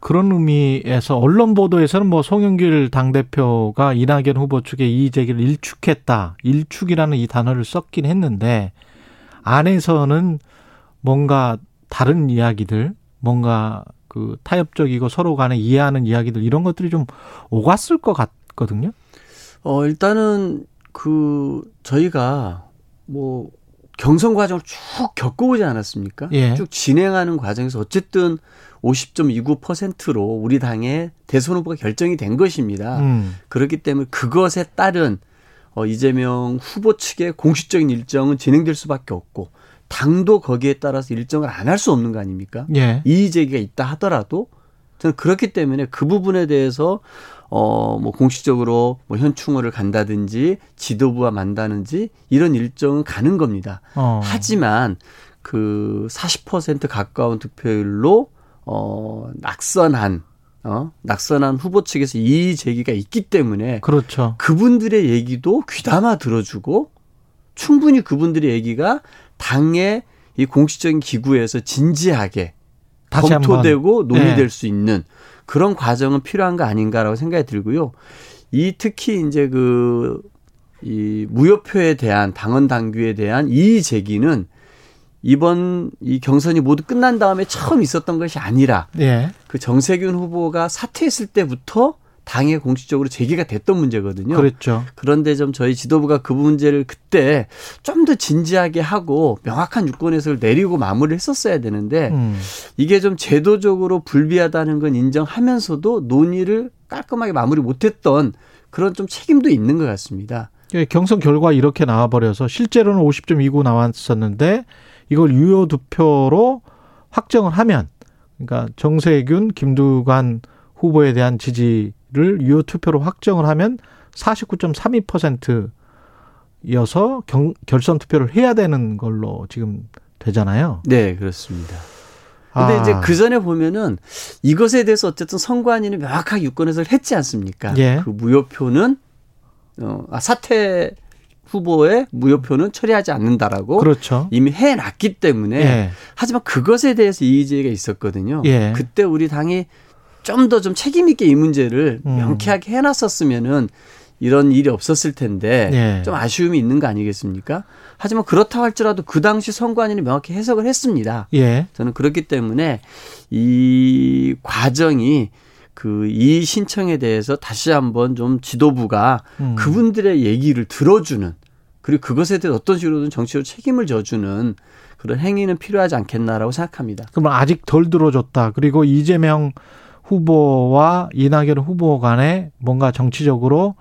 그런 의미에서 언론 보도에서는 뭐 송영길 당대표가 이낙연 후보 측의 이의 제기를 일축했다. 일축이라는 이 단어를 썼긴 했는데 안에서는 뭔가 다른 이야기들, 뭔가 그 타협적이고 서로 간에 이해하는 이야기들 이런 것들이 좀 오갔을 것 같거든요. 어, 일단은 그 저희가 뭐 경선 과정을 쭉 겪어오지 않았습니까? 예. 쭉 진행하는 과정에서 어쨌든 50.29%로 우리 당의 대선 후보가 결정이 된 것입니다. 음. 그렇기 때문에 그것에 따른 어, 이재명 후보 측의 공식적인 일정은 진행될 수밖에 없고 당도 거기에 따라서 일정을 안 할 수 없는 거 아닙니까? 예. 이의 제기가 있다 하더라도 저는 그렇기 때문에 그 부분에 대해서 어, 뭐 공식적으로 뭐 현충원을 간다든지 지도부와 만다든지 이런 일정은 가는 겁니다. 어. 하지만 그 40% 가까운 득표율로 어, 낙선한 어, 낙선한 후보 측에서 이의 제기가 있기 때문에 그렇죠. 그분들의 얘기도 귀담아 들어주고 충분히 그분들의 얘기가 당의 이 공식적인 기구에서 진지하게 검토되고 논의될 네. 수 있는 그런 과정은 필요한 거 아닌가라고 생각이 들고요. 이 특히 이제 그 이 무효표에 대한 당원 당규에 대한 이의 제기는 이번 이 경선이 모두 끝난 다음에 처음 있었던 것이 아니라 예. 그 정세균 후보가 사퇴했을 때부터 당에 공식적으로 제기가 됐던 문제거든요. 그렇죠. 그런데 좀 저희 지도부가 그 문제를 그때 좀 더 진지하게 하고 명확한 유권 해석을 내리고 마무리를 했었어야 되는데 음. 이게 좀 제도적으로 불비하다는 건 인정하면서도 논의를 깔끔하게 마무리 못했던 그런 좀 책임도 있는 것 같습니다. 예, 경선 결과 이렇게 나와버려서 실제로는 50.29 나왔었는데 이걸 유효 투표로 확정을 하면 그러니까 정세균, 김두관 후보에 대한 지지 를 유효 투표로 확정을 하면 49.32% 이어서 경, 결선 투표를 해야 되는 걸로 지금 되잖아요. 네, 그렇습니다. 근데 아. 이제 그 전에 보면은 이것에 대해서 어쨌든 선관위는 명확하게 유권 해석을 했지 않습니까? 예. 그 무효표는 어, 아, 사퇴 후보의 무효표는 처리하지 않는다라고 그렇죠. 이미 해놨기 때문에 예. 하지만 그것에 대해서 이의제기가 있었거든요. 예. 그때 우리 당이 좀 더좀 좀 책임 있게 이 문제를 음. 명쾌하게 해놨었으면은 이런 일이 없었을 텐데 예. 좀 아쉬움이 있는 거 아니겠습니까? 하지만 그렇다 할지라도 그 당시 선관위는 명확히 해석을 했습니다. 예. 저는 그렇기 때문에 이 과정이 그 이 신청에 대해서 다시 한번 좀 지도부가 음. 그분들의 얘기를 들어주는 그리고 그것에 대해 서 어떤 식으로든 정치로 책임을 져주는 그런 행위는 필요하지 않겠나라고 생각합니다. 그럼 아직 덜 들어줬다. 그리고 이재명 후보와 이낙연 후보 간에 뭔가 정치적으로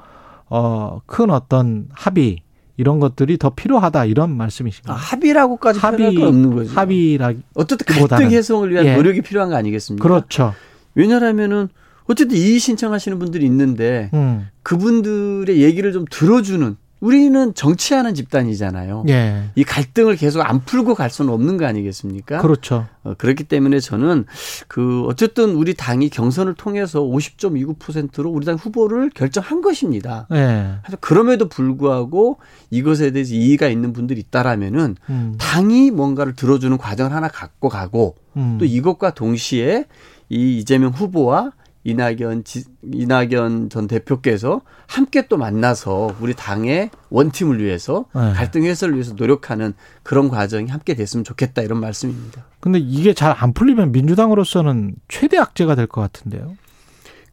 어, 큰 어떤 합의 이런 것들이 더 필요하다 이런 말씀이신가요? 아, 합의라고까지 합의, 건 없는 거죠. 합의라 어쨌든 갈등 해소를 위한 예. 노력이 필요한 거 아니겠습니까? 그렇죠. 왜냐하면은 어쨌든 이의 신청하시는 분들이 있는데 음. 그분들의 얘기를 좀 들어주는 우리는 정치하는 집단이잖아요. 예. 이 갈등을 계속 안 풀고 갈 수는 없는 거 아니겠습니까? 그렇죠. 어, 그렇기 때문에 저는 그 어쨌든 우리 당이 경선을 통해서 50.29%로 우리 당 후보를 결정한 것입니다. 예. 그럼에도 불구하고 이것에 대해서 이의가 있는 분들이 있다라면은 음. 당이 뭔가를 들어주는 과정을 하나 갖고 가고 음. 또 이것과 동시에 이 이재명 후보와 이낙연 지, 이낙연 전 대표께서 함께 또 만나서 우리 당의 원팀을 위해서 네. 갈등 해소를 위해서 노력하는 그런 과정이 함께 됐으면 좋겠다 이런 말씀입니다. 근데 이게 잘 안 풀리면 민주당으로서는 최대 악재가 될 것 같은데요.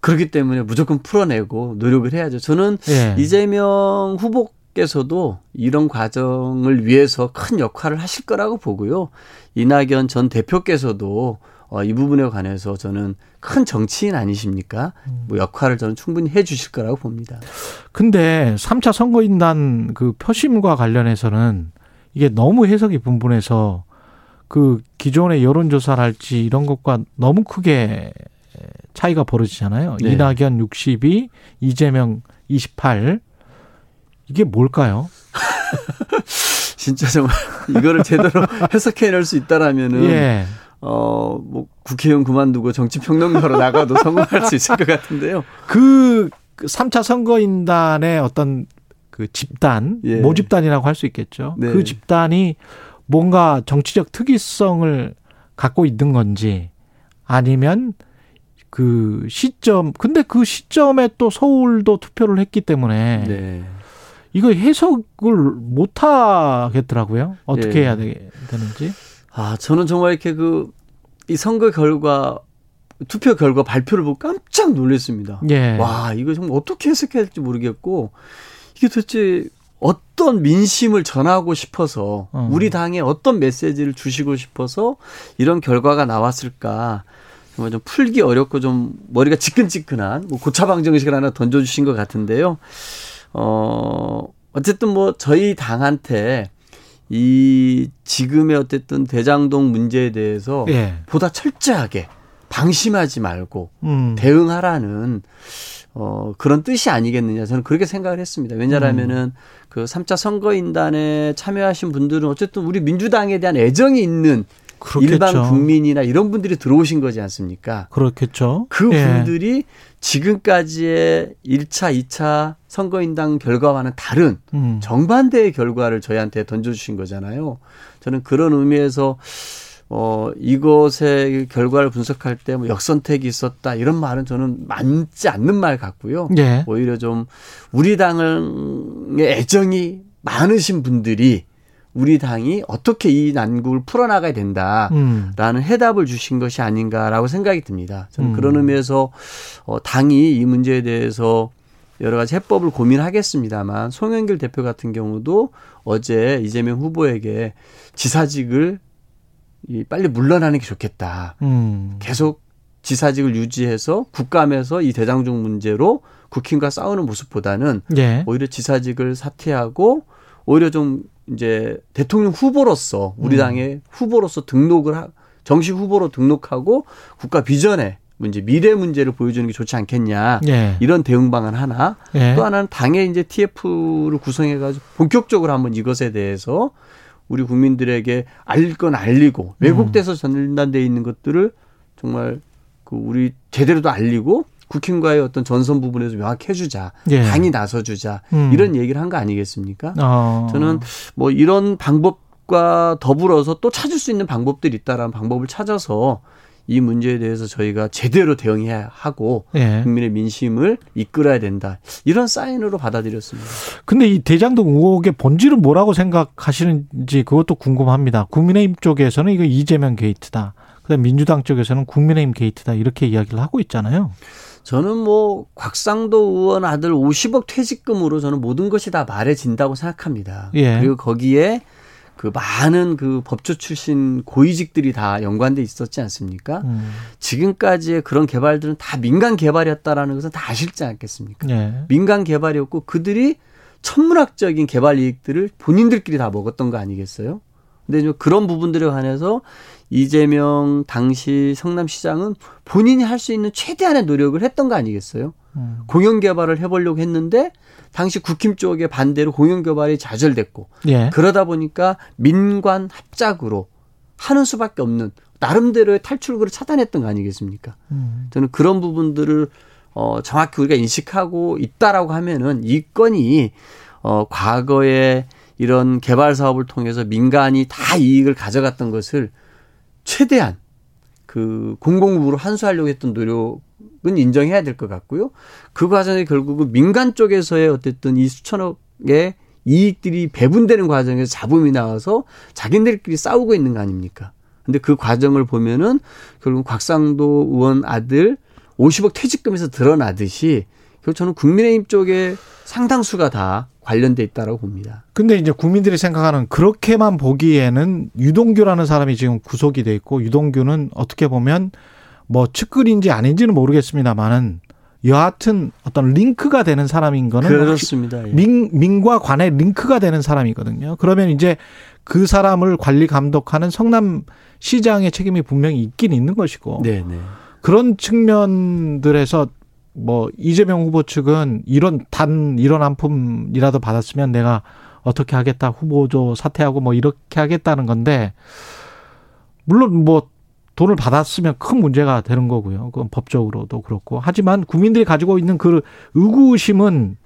그렇기 때문에 무조건 풀어내고 노력을 해야죠. 저는 네. 이재명 후보 께서도 이런 과정을 위해서 큰 역할을 하실 거라고 보고요. 이낙연 전 대표께서도 어, 이 부분에 관해서 저는 큰 정치인 아니십니까? 음. 뭐 역할을 저는 충분히 해 주실 거라고 봅니다. 근데 3차 선거인단 그 표심과 관련해서는 이게 너무 해석이 분분해서 그 기존의 여론조사랄지 이런 것과 너무 크게 차이가 벌어지잖아요. 네. 이낙연 62, 이재명 28. 이게 뭘까요? 진짜 정말 이거를 제대로 해석해낼 수 있다라면은 예. 어, 뭐, 국회의원 그만두고 정치평론가로 나가도 성공할 수 있을 것 같은데요. 그 3차 선거인단의 어떤 그 집단, 예. 모집단이라고 할 수 있겠죠. 네. 그 집단이 뭔가 정치적 특이성을 갖고 있는 건지 아니면 그 시점, 근데 그 시점에 또 서울도 투표를 했기 때문에 네. 이거 해석을 못 하겠더라고요. 어떻게 예. 해야 되는지. 아, 저는 정말 이렇게 그, 이 선거 결과, 투표 결과 발표를 보고 깜짝 놀랐습니다. 예. 와, 이거 정말 어떻게 해석해야 될지 모르겠고, 이게 도대체 어떤 민심을 전하고 싶어서, 어. 우리 당에 어떤 메시지를 주시고 싶어서 이런 결과가 나왔을까. 정말 좀 풀기 어렵고 좀 머리가 지끈지끈한 뭐 고차방정식을 하나 던져주신 것 같은데요. 어, 어쨌든 뭐 저희 당한테 이 지금의 어쨌든 대장동 문제에 대해서 예. 보다 철저하게 방심하지 말고 음. 대응하라는 어 그런 뜻이 아니겠느냐 저는 그렇게 생각을 했습니다. 왜냐하면은 음. 그 3차 선거인단에 참여하신 분들은 어쨌든 우리 민주당에 대한 애정이 있는 그렇겠죠. 일반 국민이나 이런 분들이 들어오신 거지 않습니까? 그렇겠죠. 그 분들이 예. 지금까지의 1차, 2차 선거인당 결과와는 다른 음. 정반대의 결과를 저희한테 던져주신 거잖아요. 저는 그런 의미에서 어, 이것의 결과를 분석할 때 뭐 역선택이 있었다 이런 말은 저는 맞지 않는 말 같고요. 예. 오히려 좀 우리 당의 애정이 많으신 분들이 우리 당이 어떻게 이 난국을 풀어나가야 된다라는 음. 해답을 주신 것이 아닌가라고 생각이 듭니다. 저는 음. 그런 의미에서 어, 당이 이 문제에 대해서 여러 가지 해법을 고민하겠습니다만 송영길 대표 같은 경우도 어제 이재명 후보에게 지사직을 이 빨리 물러나는 게 좋겠다. 음. 계속 지사직을 유지해서 국감에서 이 대장중 문제로 국힘과 싸우는 모습보다는 예. 오히려 지사직을 사퇴하고 오히려 좀 이제 대통령 후보로서 우리 음. 당의 후보로서 등록을 하, 정식 후보로 등록하고 국가 비전에 문제 미래 문제를 보여주는 게 좋지 않겠냐 예. 이런 대응 방안 하나 예. 또 하나는 당의 이제 TF를 구성해 가지고 본격적으로 한번 이것에 대해서 우리 국민들에게 알릴 건 알리고 왜곡돼서 음. 전단돼 있는 것들을 정말 그 우리 제대로도 알리고 국힘과의 어떤 전선 부분에서 명확히 해주자, 예. 당이 나서주자 음. 이런 얘기를 한 거 아니겠습니까? 어. 저는 뭐 이런 방법과 더불어서 또 찾을 수 있는 방법들이 있다라는 방법을 찾아서 이 문제에 대해서 저희가 제대로 대응해야 하고 예. 국민의 민심을 이끌어야 된다. 이런 사인으로 받아들였습니다. 근데 이 대장동 의혹의 본질은 뭐라고 생각하시는지 그것도 궁금합니다. 국민의힘 쪽에서는 이거 이재명 게이트다. 그다음 민주당 쪽에서는 국민의힘 게이트다. 이렇게 이야기를 하고 있잖아요. 저는 뭐 곽상도 의원 아들 50억 퇴직금으로 저는 모든 것이 다 말해진다고 생각합니다. 예. 그리고 거기에 그 많은 그 법조 출신 고위직들이 다 연관돼 있었지 않습니까? 음. 지금까지의 그런 개발들은 다 민간 개발이었다라는 것은 다 아실지 않겠습니까? 네. 민간 개발이었고 그들이 천문학적인 개발 이익들을 본인들끼리 다 먹었던 거 아니겠어요? 근데 그런 부분들에 관해서 이재명 당시 성남시장은 본인이 할 수 있는 최대한의 노력을 했던 거 아니겠어요? 음. 공영 개발을 해보려고 했는데 당시 국힘 쪽의 반대로 공영 개발이 좌절됐고 예. 그러다 보니까 민관 합작으로 하는 수밖에 없는 나름대로의 탈출구를 차단했던 거 아니겠습니까? 음. 저는 그런 부분들을 어 정확히 우리가 인식하고 있다라고 하면은 이 건이 어 과거에 이런 개발 사업을 통해서 민간이 다 이익을 가져갔던 것을 최대한 그 공공부로 환수하려고 했던 노력 은 인정해야 될 것 같고요. 그 과정에 결국은 민간 쪽에서의 어쨌든 이 수천억의 이익들이 배분되는 과정에서 잡음이 나와서 자기들끼리 싸우고 있는 거 아닙니까? 근데 그 과정을 보면은 결국 곽상도 의원 아들 50억 퇴직금에서 드러나듯이 결국 저는 국민의힘 쪽에 상당수가 다 관련돼 있다라고 봅니다. 근데 이제 국민들이 생각하는 그렇게만 보기에는 유동규라는 사람이 지금 구속이 돼 있고 유동규는 어떻게 보면 뭐 측근인지 아닌지는 모르겠습니다만은 여하튼 어떤 링크가 되는 사람인 거는 그렇습니다. 예. 민, 민과 관의 링크가 되는 사람이거든요. 그러면 이제 그 사람을 관리 감독하는 성남 시장의 책임이 분명히 있긴 있는 것이고 네네. 네. 그런 측면들에서 뭐 이재명 후보 측은 이런 단 이런 한 푼이라도 받았으면 내가 어떻게 하겠다 후보조 사퇴하고 뭐 이렇게 하겠다는 건데 물론 뭐 돈을 받았으면 큰 문제가 되는 거고요. 그건 법적으로도 그렇고. 하지만 국민들이 가지고 있는 그 의구심은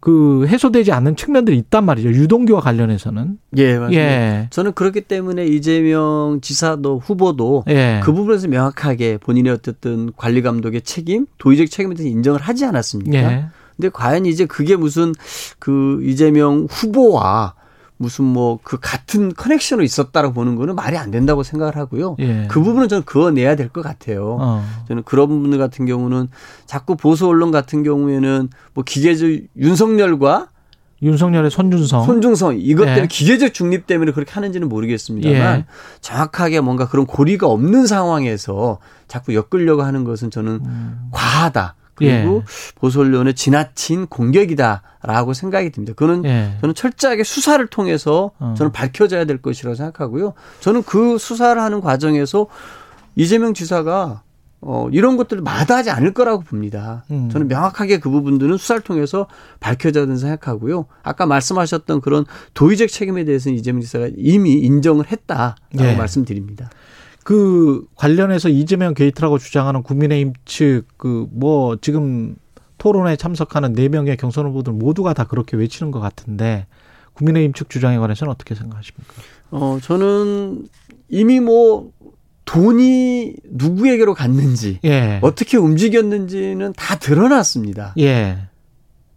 그 해소되지 않는 측면들이 있단 말이죠. 유동규와 관련해서는. 예, 맞습니다. 예. 저는 그렇기 때문에 이재명 지사도 후보도 예. 그 부분에서 명확하게 본인의 어쨌든 관리 감독의 책임, 도의적 책임에 대해서 인정을 하지 않았습니까? 예. 근데 과연 이제 그게 무슨 그 이재명 후보와 무슨 뭐 그 같은 커넥션으로 있었다라고 보는 거는 말이 안 된다고 생각을 하고요. 예. 그 부분은 저는 그어내야 될 것 같아요. 어. 저는 그런 분들 같은 경우는 자꾸 보수 언론 같은 경우에는 뭐 기계적 윤석열과 윤석열의 손준성. 손준성. 이것 때문에 예. 기계적 중립 때문에 그렇게 하는지는 모르겠습니다만 예. 정확하게 뭔가 그런 고리가 없는 상황에서 자꾸 엮으려고 하는 것은 저는 음. 과하다. 그리고 예. 보솔론의 지나친 공격이다라고 생각이 듭니다. 그거는 예. 저는 철저하게 수사를 통해서 어. 저는 밝혀져야 될 것이라고 생각하고요. 저는 그 수사를 하는 과정에서 이재명 지사가 어, 이런 것들을 마다하지 않을 거라고 봅니다. 음. 저는 명확하게 그 부분들은 수사를 통해서 밝혀져야 된다고 생각하고요. 아까 말씀하셨던 그런 도의적 책임에 대해서는 이재명 지사가 이미 인정을 했다라고 예. 말씀드립니다. 그 관련해서 이재명 게이트라고 주장하는 국민의힘 측 그 뭐 지금 토론에 참석하는 네 명의 경선 후보들 모두가 다 그렇게 외치는 것 같은데 국민의힘 측 주장에 관해서는 어떻게 생각하십니까? 어 저는 이미 뭐 돈이 누구에게로 갔는지 예. 어떻게 움직였는지는 다 드러났습니다. 예.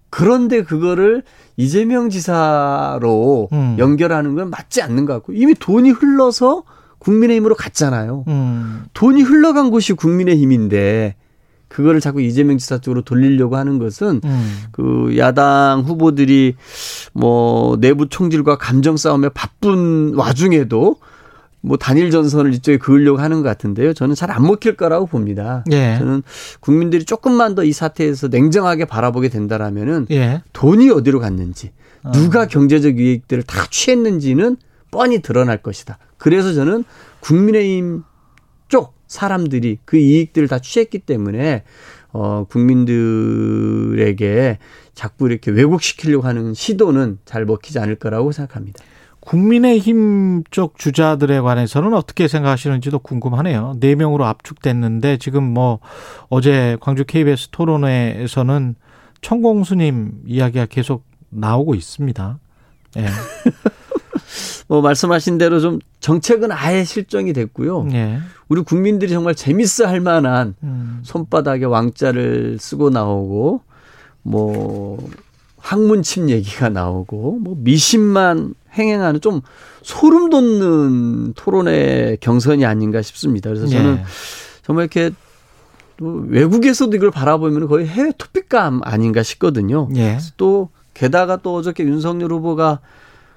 그런데 그거를 이재명 지사로 음. 연결하는 건 맞지 않는 것 같고 이미 돈이 흘러서 국민의힘으로 갔잖아요. 음. 돈이 흘러간 곳이 국민의힘인데 그거를 자꾸 이재명 지사 쪽으로 돌리려고 하는 것은 음. 그 야당 후보들이 뭐 내부 총질과 감정 싸움에 바쁜 와중에도 뭐 단일 전선을 이쪽에 그으려고 하는 것 같은데요. 저는 잘 안 먹힐 거라고 봅니다. 예. 저는 국민들이 조금만 더 이 사태에서 냉정하게 바라보게 된다라면은 예. 돈이 어디로 갔는지 어. 누가 경제적 이익들을 다 취했는지는 뻔히 드러날 것이다. 그래서 저는 국민의힘 쪽 사람들이 그 이익들을 다 취했기 때문에 어 국민들에게 자꾸 이렇게 왜곡시키려고 하는 시도는 잘 먹히지 않을 거라고 생각합니다. 국민의힘 쪽 주자들에 관해서는 어떻게 생각하시는지도 궁금하네요. 네 명으로 압축됐는데 지금 뭐 어제 광주 KBS 토론회에서는 천공수님 이야기가 계속 나오고 있습니다. 예. 네. 뭐 말씀하신 대로 좀 정책은 아예 실정이 됐고요. 네. 우리 국민들이 정말 재밌어 할 만한 음. 손바닥에 왕자를 쓰고 나오고 뭐 학문침 얘기가 나오고 뭐 미신만 행행하는 좀 소름 돋는 토론의 경선이 아닌가 싶습니다. 그래서 저는 네. 정말 이렇게 외국에서도 이걸 바라보면 거의 해외 토픽감 아닌가 싶거든요. 네. 또 게다가 또 어저께 윤석열 후보가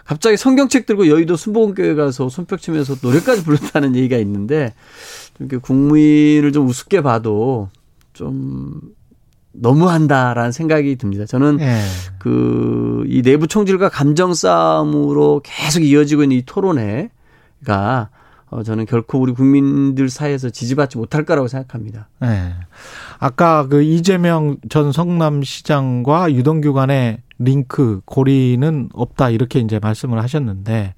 갑자기 성경책 들고 여의도 순복음교회 가서 손뼉 치면서 노래까지 불렀다는 얘기가 있는데 이렇게 국민을 좀 우습게 봐도 좀 너무한다라는 생각이 듭니다. 저는 예. 그이 내부 총질과 감정 싸움으로 계속 이어지고 있는 이 토론회가 어 저는 결코 우리 국민들 사이에서 지지받지 못할 거라고 생각합니다. 예. 아까 그 이재명 전 성남시장과 유동규 간의 링크 고리는 없다 이렇게 이제 말씀을 하셨는데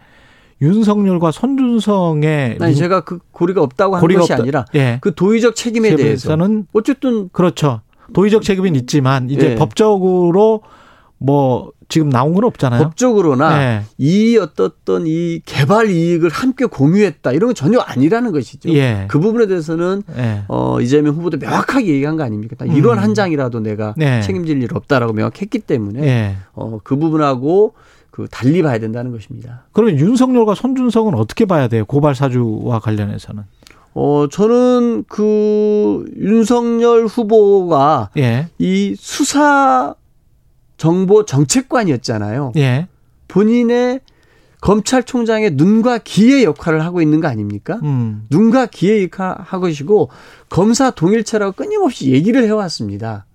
윤석열과 손준성의 아니 제가 그 고리가 없다고 하는 것이 없다. 아니라 예. 그 도의적 책임에 대해서는 어쨌든 그렇죠. 도의적 책임은 있지만 이제 예. 법적으로 뭐 지금 나온 건 없잖아요. 법적으로나 네. 이 어떻던 이 개발 이익을 함께 공유했다 이런 건 전혀 아니라는 것이죠. 예. 그 부분에 대해서는 예. 어 이재명 후보도 명확하게 얘기한 거 아닙니까? 음. 이런 한 장이라도 내가 네. 책임질 일 없다라고 명확했기 때문에 예. 어 그 부분하고 그 달리 봐야 된다는 것입니다. 그러면 윤석열과 손준성은 어떻게 봐야 돼요? 고발 사주와 관련해서는? 어, 저는 그 윤석열 후보가 예. 이 수사 정보 정책관이었잖아요. 예. 본인의 검찰총장의 눈과 귀의 역할을 하고 있는 거 아닙니까? 음. 눈과 귀의 역할을 하고 계시고 검사 동일체라고 끊임없이 얘기를 해왔습니다.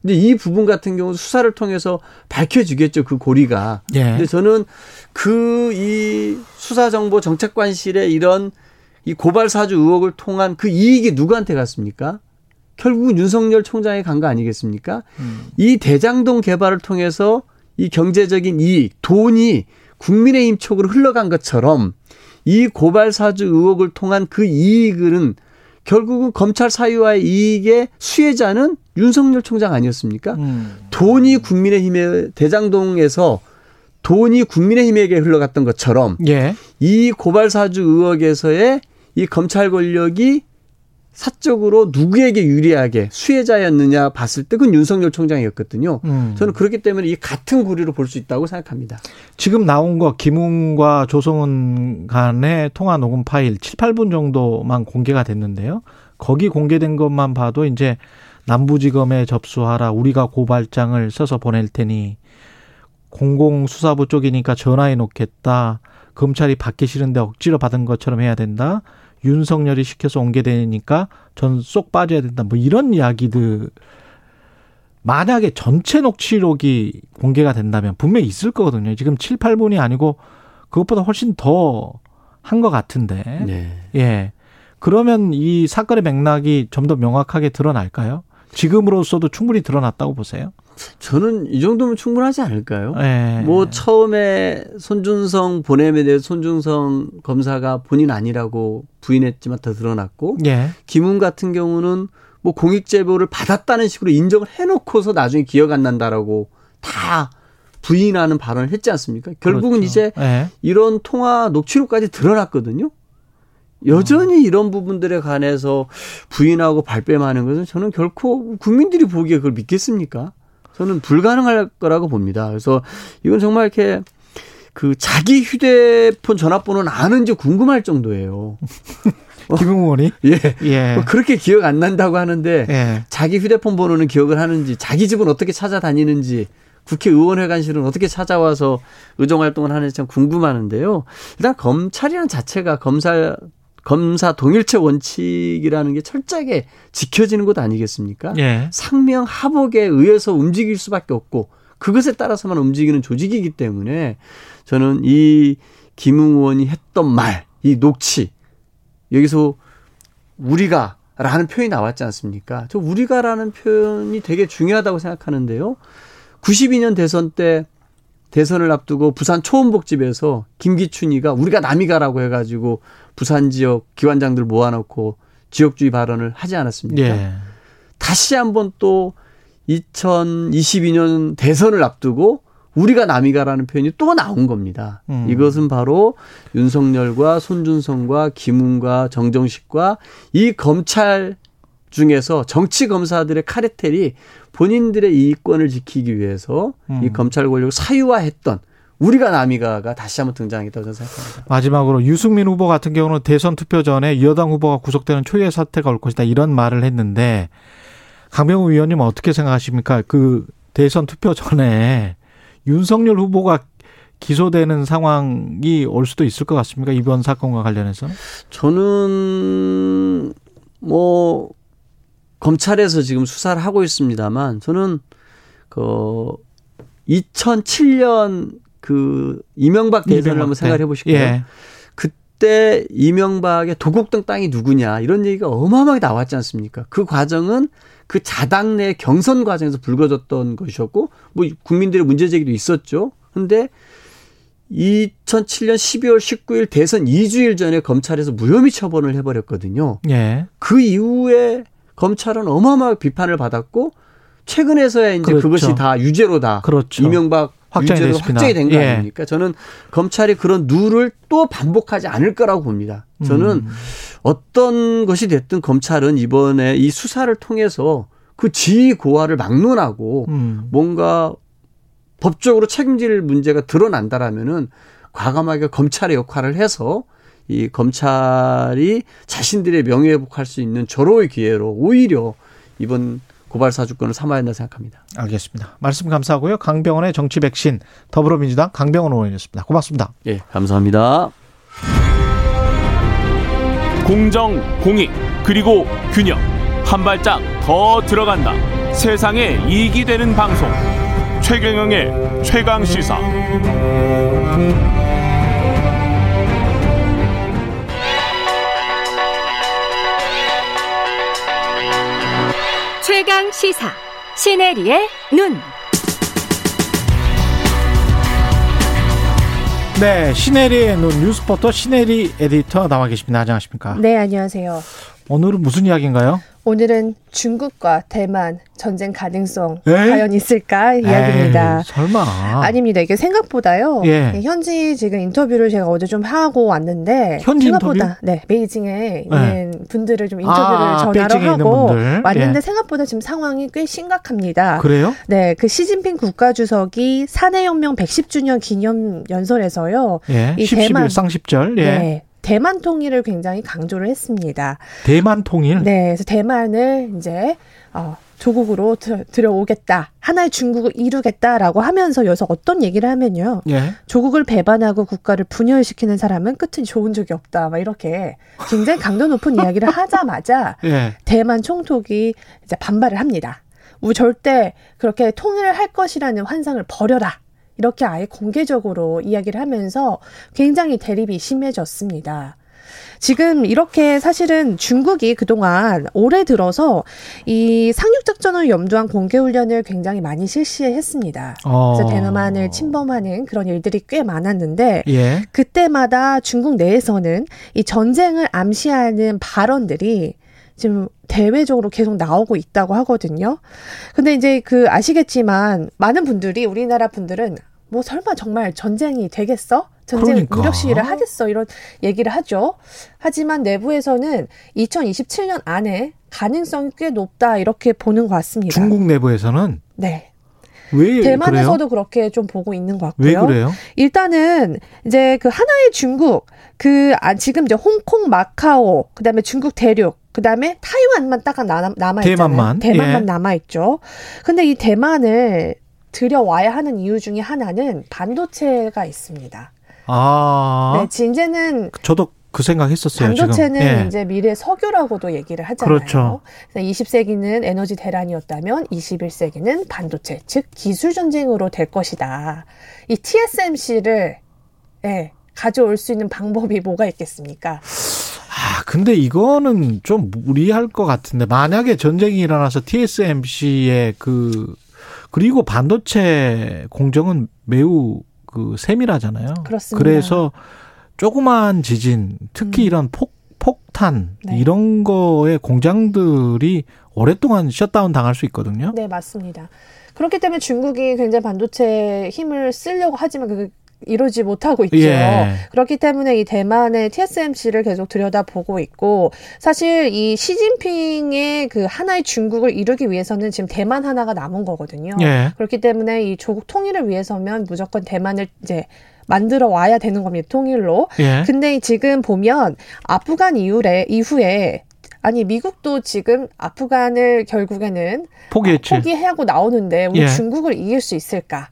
근데 이 부분 같은 경우 수사를 통해서 밝혀지겠죠 그 고리가. 예. 근데 저는 그 이 수사정보 정책관실의 이런 이 고발 사주 의혹을 통한 그 이익이 누구한테 갔습니까? 결국은 윤석열 총장에 간거 아니겠습니까? 음. 이 대장동 개발을 통해서 이 경제적인 이익, 돈이 국민의힘 쪽으로 흘러간 것처럼 이 고발 사주 의혹을 통한 그 이익은 결국은 검찰 사유와의 이익의 수혜자는 윤석열 총장 아니었습니까? 음. 돈이 국민의힘의 대장동에서 돈이 국민의힘에게 흘러갔던 것처럼 예. 이 고발 사주 의혹에서의 이 검찰 권력이 사적으로 누구에게 유리하게 수혜자였느냐 봤을 때 그건 윤석열 총장이었거든요. 음. 저는 그렇기 때문에 이 같은 구리로 볼 수 있다고 생각합니다. 지금 나온 거 김웅과 조성은 간의 통화 녹음 파일 7, 8분 정도만 공개가 됐는데요. 거기 공개된 것만 봐도 이제 남부지검에 접수하라 우리가 고발장을 써서 보낼 테니 공공수사부 쪽이니까 전화해 놓겠다. 검찰이 받기 싫은데 억지로 받은 것처럼 해야 된다. 윤석열이 시켜서 옮게 되니까 전 쏙 빠져야 된다. 뭐 이런 이야기들 만약에 전체 녹취록이 공개가 된다면 분명히 있을 거거든요. 지금 7, 8분이 아니고 그것보다 훨씬 더 한 것 같은데. 네. 예. 그러면 이 사건의 맥락이 좀 더 명확하게 드러날까요? 지금으로서도 충분히 드러났다고 보세요? 저는 이 정도면 충분하지 않을까요? 네. 뭐 처음에 손준성 보냄에 대해 손준성 검사가 본인 아니라고 부인했지만 더 드러났고 네. 김웅 같은 경우는 뭐 공익 제보를 받았다는 식으로 인정을 해놓고서 나중에 기억 안 난다라고 다 부인하는 발언을 했지 않습니까? 결국은 그렇죠. 이제 네. 이런 통화 녹취록까지 드러났거든요. 여전히 이런 부분들에 관해서 부인하고 발뺌하는 것은 저는 결코 국민들이 보기에 그걸 믿겠습니까? 저는 불가능할 거라고 봅니다. 그래서 이건 정말 이렇게 그 자기 휴대폰 전화번호는 아는지 궁금할 정도예요. 김웅 의원이? 예. 예. 뭐 그렇게 기억 안 난다고 하는데 예. 자기 휴대폰 번호는 기억을 하는지 자기 집은 어떻게 찾아다니는지 국회의원회관실은 어떻게 찾아와서 의정 활동을 하는지 참 궁금하는데요. 일단 검찰이라는 자체가 검사 검사 동일체 원칙이라는 게 철저하게 지켜지는 것 아니겠습니까? 예. 상명 하복에 의해서 움직일 수밖에 없고 그것에 따라서만 움직이는 조직이기 때문에 저는 이 김웅 의원이 했던 말, 이 녹취 여기서 우리가 라는 표현이 나왔지 않습니까? 저 우리가라는 표현이 되게 중요하다고 생각하는데요. 92년 대선 때 대선을 앞두고 부산 초원복집에서 김기춘이가 우리가 남이 가라고 해가지고 부산 지역 기관장들 모아놓고 지역주의 발언을 하지 않았습니까? 예. 다시 한번 또 2022년 대선을 앞두고 우리가 남이 가라는 표현이 또 나온 겁니다. 음. 이것은 바로 윤석열과 손준성과 김웅과 정정식과 이 검찰 중에서 정치 검사들의 카르텔이 본인들의 이익권을 지키기 위해서 음. 이 검찰 권력을 사유화했던 우리가 남이가가 다시 한번 등장했다고 저는 생각합니다. 마지막으로 유승민 후보 같은 경우는 대선 투표 전에 여당 후보가 구속되는 초유의 사태가 올 것이다 이런 말을 했는데 강병우 의원님 어떻게 생각하십니까? 그 대선 투표 전에 윤석열 후보가 기소되는 상황이 올 수도 있을 것 같습니까? 이번 사건과 관련해서? 저는 뭐 검찰에서 지금 수사를 하고 있습니다만 저는 그 2007년 그 이명박 대선을 한번 생각해 보실까요? 예. 그때 이명박의 도곡동 땅이 누구냐 이런 얘기가 어마어마하게 나왔지 않습니까? 그 과정은 그 자당 내 경선 과정에서 불거졌던 것이었고 뭐 국민들의 문제 제기도 있었죠. 근데 2007년 12월 19일 대선 2주일 전에 검찰에서 무혐의 처분을 해버렸거든요. 예. 그 이후에 검찰은 어마어마하게 비판을 받았고 최근에서야 이제 그렇죠. 그것이 다 유죄로 다. 그렇죠. 이명박 확정이 유죄로 확정이 된거 예. 아닙니까? 저는 검찰이 그런 누를 또 반복하지 않을 거라고 봅니다. 저는 음. 어떤 것이 됐든 검찰은 이번에 이 수사를 통해서 그 지위 고하를 막론하고 음. 뭔가 법적으로 책임질 문제가 드러난다라면은 과감하게 검찰의 역할을 해서 이 검찰이 자신들의 명예회복할 수 있는 절호의 기회로 오히려 이번 고발 사주권을 삼아야 한다 생각합니다. 알겠습니다. 말씀 감사하고요. 강병원의 정치 백신 더불어민주당 강병원 의원이었습니다. 고맙습니다. 예, 감사합니다. 공정, 공익, 그리고 균형 한 발짝 더 들어간다. 세상에 이익이 되는 방송 최경영의 최강 시사. 시사 시네리의 눈. 네, 시네리의 눈 뉴스포터 시네리 에디터 나와 계십니다. 안녕하십니까? 네, 안녕하세요. 오늘은 무슨 이야기인가요? 오늘은 중국과 대만 전쟁 가능성 에이? 과연 있을까 이야기입니다. 에이, 설마 아닙니다. 이게 생각보다요. 예. 네, 현지 지금 인터뷰를 제가 어제 좀 하고 왔는데 현지 생각보다 인터뷰? 네 베이징에 있는 네. 분들을 좀 인터뷰를 아, 전화로 하고 왔는데 예. 생각보다 지금 상황이 꽤 심각합니다. 그래요? 네, 그 시진핑 국가주석이 사내 혁명 110주년 기념 연설에서요. 예. 이 10, 대만 쌍십절. 예. 네. 대만 통일을 굉장히 강조를 했습니다. 대만 통일? 네, 그래서 대만을 이제 어, 조국으로 들여오겠다. 하나의 중국을 이루겠다라고 하면서 여기서 어떤 얘기를 하면요. 예. 조국을 배반하고 국가를 분열시키는 사람은 끝은 좋은 적이 없다. 막 이렇게 굉장히 강도 높은 이야기를 하자마자 예. 대만 총독이 이제 반발을 합니다. 우리 절대 그렇게 통일을 할 것이라는 환상을 버려라. 이렇게 아예 공개적으로 이야기를 하면서 굉장히 대립이 심해졌습니다. 지금 이렇게 사실은 중국이 그동안 올해 들어서 이 상륙작전을 염두한 공개훈련을 굉장히 많이 실시했습니다. 어. 그래서 대남한을 침범하는 그런 일들이 꽤 많았는데 예. 그때마다 중국 내에서는 이 전쟁을 암시하는 발언들이 지금 대외적으로 계속 나오고 있다고 하거든요. 근데 이제 그 아시겠지만 많은 분들이 우리나라 분들은 뭐 설마 정말 전쟁이 되겠어? 전쟁 그러니까. 무력 시위를 하겠어? 이런 얘기를 하죠. 하지만 내부에서는 2027년 안에 가능성이 꽤 높다 이렇게 보는 것 같습니다. 중국 내부에서는 네. 왜 대만에서도 그래요? 그렇게 좀 보고 있는 것 같고요. 왜 그래요? 일단은 이제 그 하나의 중국 그 아, 지금 이제 홍콩, 마카오, 그다음에 중국 대륙, 그 다음에 타이완만 딱 남아 있잖아요. 대만만 대만만 예. 남아 있죠. 근데 이 대만을 들여와야 하는 이유 중에 하나는 반도체가 있습니다. 아. 네, 이제는 저도 그 생각했었어요. 반도체는 예. 이제 미래 석유라고도 얘기를 하잖아요. 그렇죠. 20세기는 에너지 대란이었다면 21세기는 반도체, 즉 기술 전쟁으로 될 것이다. 이 TSMC를 예, 가져올 수 있는 방법이 뭐가 있겠습니까? 아, 근데 이거는 좀 무리할 것 같은데 만약에 전쟁이 일어나서 TSMC의 그 그리고 반도체 공정은 매우 그 세밀하잖아요. 그렇습니다. 그래서 조그만 지진, 특히 음. 이런 폭 폭탄 네. 이런 거에 공장들이 오랫동안 셧다운 당할 수 있거든요. 네, 맞습니다. 그렇기 때문에 중국이 굉장히 반도체 힘을 쓰려고 하지만 그 이루지 못하고 있죠. 예. 그렇기 때문에 이 대만의 TSMC를 계속 들여다보고 있고 사실 이 시진핑의 그 하나의 중국을 이루기 위해서는 지금 대만 하나가 남은 거거든요. 예. 그렇기 때문에 이 조국 통일을 위해서면 무조건 대만을 이제 만들어 와야 되는 겁니다. 통일로. 예. 근데 지금 보면 아프간 이후에 이후에 아니 미국도 지금 아프간을 결국에는 포기했지. 포기하고 나오는데 우리 예. 중국을 이길 수 있을까?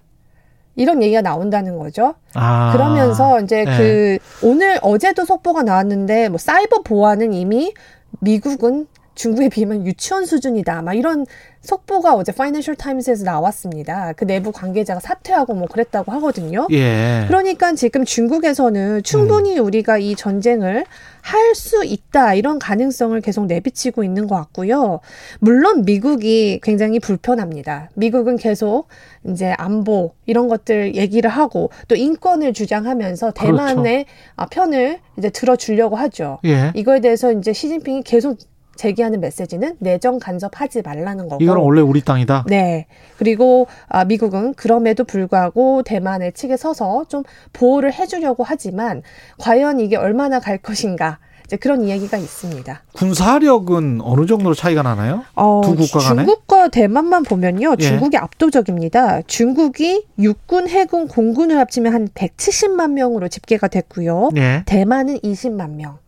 이런 얘기가 나온다는 거죠. 아, 그러면서 이제 네. 그 오늘 어제도 속보가 나왔는데 뭐 사이버 보안은 이미 미국은 중국에 비하면 유치원 수준이다. 막 이런 속보가 어제 파이낸셜 타임스에서 나왔습니다. 그 내부 관계자가 사퇴하고 뭐 그랬다고 하거든요. 예. 그러니까 지금 중국에서는 충분히 음. 우리가 이 전쟁을 할 수 있다 이런 가능성을 계속 내비치고 있는 것 같고요. 물론 미국이 굉장히 불편합니다. 미국은 계속 이제 안보 이런 것들 얘기를 하고 또 인권을 주장하면서. 대만의 그렇죠. 편을 이제 들어주려고 하죠. 예. 이거에 대해서 이제 시진핑이 계속 제기하는 메시지는 내정 간섭하지 말라는 거고. 이건 원래 우리 땅이다. 네. 그리고 아, 미국은 그럼에도 불구하고 대만의 측에 서서 좀 보호를 해주려고 하지만 과연 이게 얼마나 갈 것인가. 이제 그런 이야기가 있습니다. 군사력은 어느 정도로 차이가 나나요? 어, 두 국가 간에? 중국과 대만만 보면요. 예. 중국이 압도적입니다. 중국이 육군, 해군, 공군을 합치면 한 170만 명으로 집계가 됐고요. 예. 대만은 20만 명.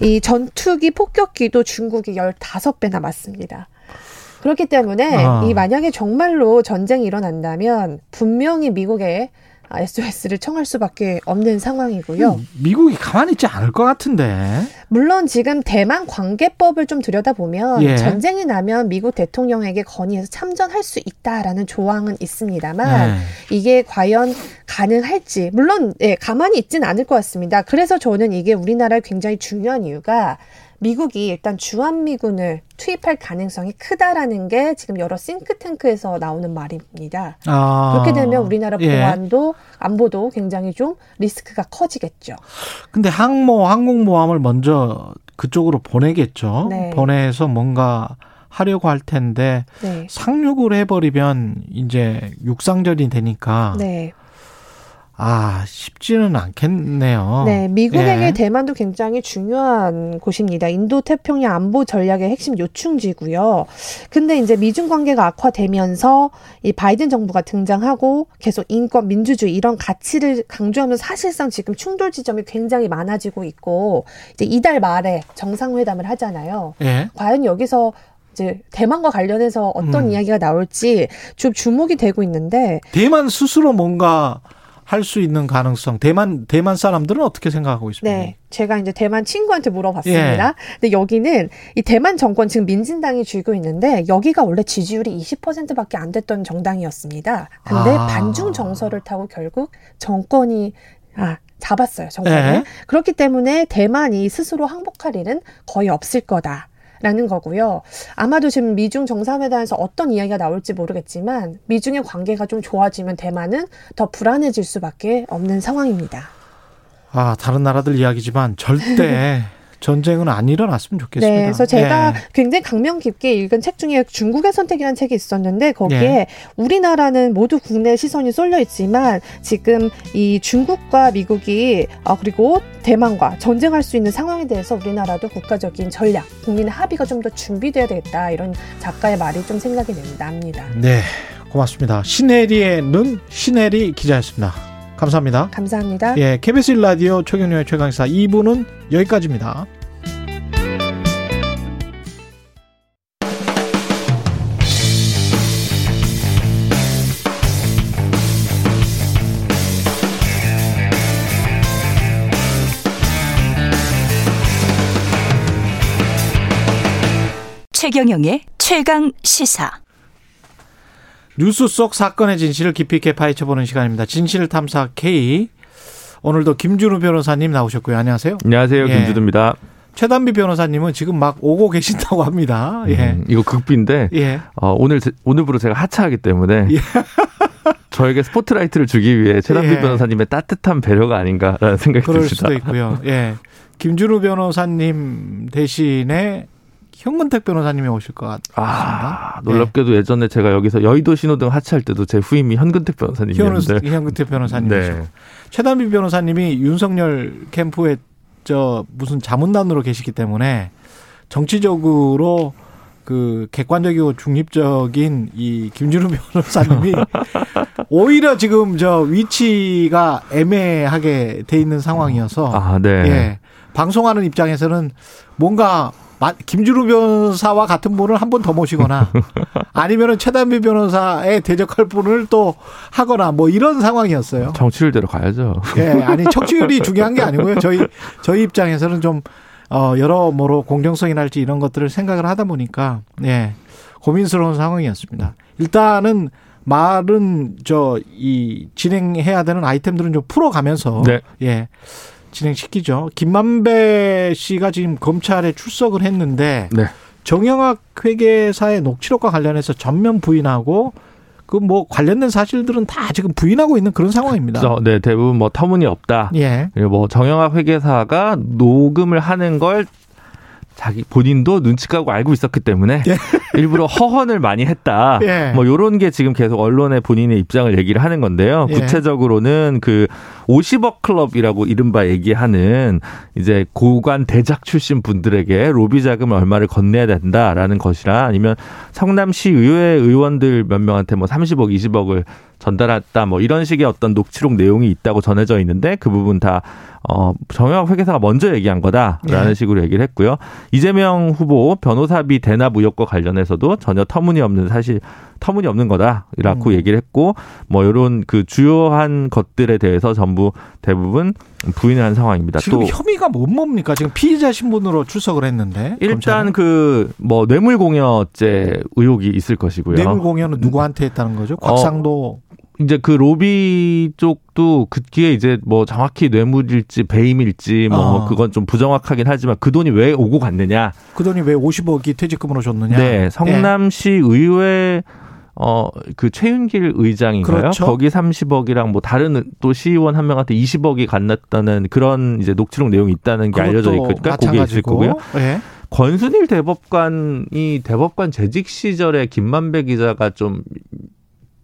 이 전투기 폭격기도 중국이 15배나 맞습니다. 그렇기 때문에 아. 이 만약에 정말로 전쟁이 일어난다면 분명히 미국에 SOS를 청할 수밖에 없는 상황이고요. 음, 미국이 가만히 있지 않을 것 같은데. 물론 지금 대만 관계법을 좀 들여다보면 예. 전쟁이 나면 미국 대통령에게 건의해서 참전할 수 있다라는 조항은 있습니다만 예. 이게 과연 가능할지 물론 예, 가만히 있지는 않을 것 같습니다. 그래서 저는 이게 우리나라에 굉장히 중요한 이유가 미국이 일단 주한미군을 투입할 가능성이 크다라는 게 지금 여러 싱크탱크에서 나오는 말입니다. 아, 그렇게 되면 우리나라 예. 보안도 예. 안보도 굉장히 좀 리스크가 커지겠죠. 근데 항모 항공모함을 먼저 그쪽으로 보내겠죠. 네. 보내서 뭔가 하려고 할 텐데 네. 상륙을 해버리면 이제 육상전이 되니까 네. 아, 쉽지는 않겠네요. 네, 미국에게 예. 대만도 굉장히 중요한 곳입니다. 인도 태평양 안보 전략의 핵심 요충지고요. 근데 이제 미중 관계가 악화되면서 이 바이든 정부가 등장하고 계속 인권, 민주주의 이런 가치를 강조하면서 사실상 지금 충돌 지점이 굉장히 많아지고 있고 이제 이달 말에 정상회담을 하잖아요. 예. 과연 여기서 이제 대만과 관련해서 어떤 음. 이야기가 나올지 좀 주목이 되고 있는데 대만 스스로 뭔가 할 수 있는 가능성 대만 대만 사람들은 어떻게 생각하고 있습니까? 네, 제가 이제 대만 친구한테 물어봤습니다. 예. 근데 여기는 이 대만 정권 지금 민진당이 쥐고 있는데 여기가 원래 지지율이 20%밖에 안 됐던 정당이었습니다. 근데 아. 반중 정서를 타고 결국 정권이 아 잡았어요 정권을. 예. 그렇기 때문에 대만이 스스로 항복할 일은 거의 없을 거다. 라는 거고요. 아마도 지금 미중 정상회담에서 어떤 이야기가 나올지 모르겠지만 미중의 관계가 좀 좋아지면 대만은 더 불안해질 수밖에 없는 상황입니다. 아, 다른 나라들 이야기지만 절대 전쟁은 안 일어났으면 좋겠습니다. 네, 그래서 제가 네. 굉장히 강명 깊게 읽은 책 중에 중국의 선택이라는 책이 있었는데 거기에 네. 우리나라는 모두 국내 시선이 쏠려 있지만 지금 이 중국과 미국이 아 그리고 대만과 전쟁할 수 있는 상황에 대해서 우리나라도 국가적인 전략, 국민의 합의가 좀 더 준비돼야 되겠다 이런 작가의 말이 좀 생각이 납니다. 네, 고맙습니다. 신혜리의 눈 신혜리 기자였습니다. 감사합니다. 감사합니다. 예, KBS 라디오 최경련의 최강사 2부는 여기까지입니다. 최경영의 최강 시사. 뉴스 속 사건의 진실을 깊이 있게 파헤쳐보는 시간입니다. 진실 탐사 K. 오늘도 김준우 변호사님 나오셨고요. 안녕하세요. 안녕하세요. 예. 김준우입니다. 최단비 변호사님은 지금 막 오고 계신다고 합니다. 예. 음, 이거 극비인데 예. 어, 오늘 오늘부로 제가 하차하기 때문에 예. 저에게 스포트라이트를 주기 위해 최단비 예. 변호사님의 따뜻한 배려가 아닌가라는 생각이 그럴 듭니다. 수도 있고요. 예. 김준우 변호사님 대신에 현근택 변호사님이 오실 것 같습니다. 아, 놀랍게도 네. 예전에 제가 여기서 여의도 신호등 하차할 때도 제 후임이 현근택 변호사님이었는데. 현근택 변호사님이죠. 네. 최단비 변호사님이 윤석열 캠프에 저 무슨 자문단으로 계시기 때문에 정치적으로 그 객관적이고 중립적인 이 김준우 변호사님이 오히려 지금 저 위치가 애매하게 돼 있는 상황이어서 아, 네. 예. 방송하는 입장에서는 뭔가 김준우 변호사와 같은 분을 한 번 더 모시거나 아니면은 최단비 변호사에 대적할 분을 또 하거나 뭐 이런 상황이었어요. 정치율대로 가야죠. 예, 아니 정치율이 중요한 게 아니고요. 저희 저희 입장에서는 좀 어, 여러모로 공정성이랄지 이런 것들을 생각을 하다 보니까 예, 고민스러운 상황이었습니다. 일단은 말은 저 이 진행해야 되는 아이템들은 좀 풀어가면서 네. 예. 진행시키죠. 김만배 씨가 지금 검찰에 출석을 했는데 네. 정영학 회계사의 녹취록과 관련해서 전면 부인하고 그 뭐 관련된 사실들은 다 지금 부인하고 있는 그런 상황입니다. 네, 대부분 뭐 터무니 없다. 예. 그리고 뭐 정영학 회계사가 녹음을 하는 걸 자기 본인도 눈치 까고 알고 있었기 때문에 예. 일부러 허언을 많이 했다. 예. 뭐 요런 게 지금 계속 언론에 본인의 입장을 얘기를 하는 건데요. 예. 구체적으로는 그 50억 클럽이라고 이른바 얘기하는 이제 고관 대작 출신 분들에게 로비 자금을 얼마를 건네야 된다라는 것이라 아니면 성남시 의회 의원들 몇 명한테 뭐 30억, 20억을 전달했다 뭐 이런 식의 어떤 녹취록 내용이 있다고 전해져 있는데 그 부분 다 어, 정영학 회계사가 먼저 얘기한 거다라는 네. 식으로 얘기를 했고요. 이재명 후보 변호사비 대납 의혹과 관련해서도 전혀 터무니없는 사실 터무니없는 거다라고 음. 얘기를 했고 뭐 이런 그 주요한 것들에 대해서 전부 대부분 부인을 한 상황입니다. 지금 또 혐의가 뭔 뭡니까? 지금 피의자 신분으로 출석을 했는데 일단 그 뭐 뇌물공여죄 의혹이 있을 것이고요. 뇌물공여는 누구한테 했다는 거죠? 곽상도 어, 이제 그 로비 쪽도 그게 이제 뭐 정확히 뇌물일지 배임일지 뭐 어. 그건 좀 부정확하긴 하지만 그 돈이 왜 오고 갔느냐? 그 돈이 왜 50억이 퇴직금으로 줬느냐? 네, 성남시 네. 의회 어, 그 최윤길 의장인가요? 그렇죠. 거기 30억이랑 뭐 다른 또 시의원 한 명한테 20억이 갔났다는 그런 이제 녹취록 내용이 있다는 게 알려져 있으니까 거기에 있을 거고요. 네. 권순일 대법관이 대법관 재직 시절에 김만배 기자가 좀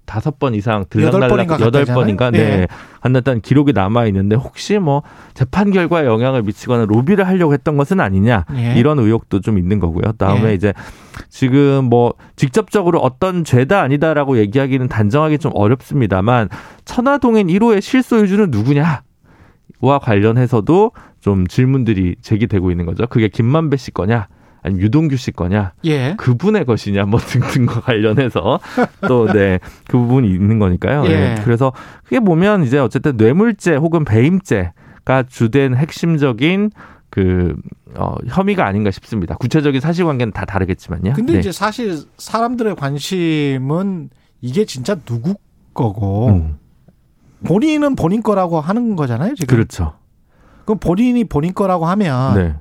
다섯 번 이상 들락날락 여덟 번인가 네. 네. 한났다는 기록이 남아 있는데 혹시 뭐 재판 결과에 영향을 미치거나 로비를 하려고 했던 것은 아니냐 예. 이런 의혹도 좀 있는 거고요. 다음에 예. 이제 지금 뭐 직접적으로 어떤 죄다 아니다라고 얘기하기는 단정하기 좀 어렵습니다만 천화동인 1호의 실소유주는 누구냐? 와 관련해서도 좀 질문들이 제기되고 있는 거죠. 그게 김만배 씨 거냐? 아니면 유동규 씨 거냐, 예. 그분의 것이냐, 뭐 등등과 관련해서 또 네 그 부분이 있는 거니까요. 예. 네. 그래서 그게 보면 이제 어쨌든 뇌물죄 혹은 배임죄가 주된 핵심적인 그 어, 혐의가 아닌가 싶습니다. 구체적인 사실관계는 다 다르겠지만요. 근데 네. 이제 사실 사람들의 관심은 이게 진짜 누구 거고 음. 본인은 본인 거라고 하는 거잖아요. 지금. 그렇죠. 그럼 본인이 본인 거라고 하면. 네.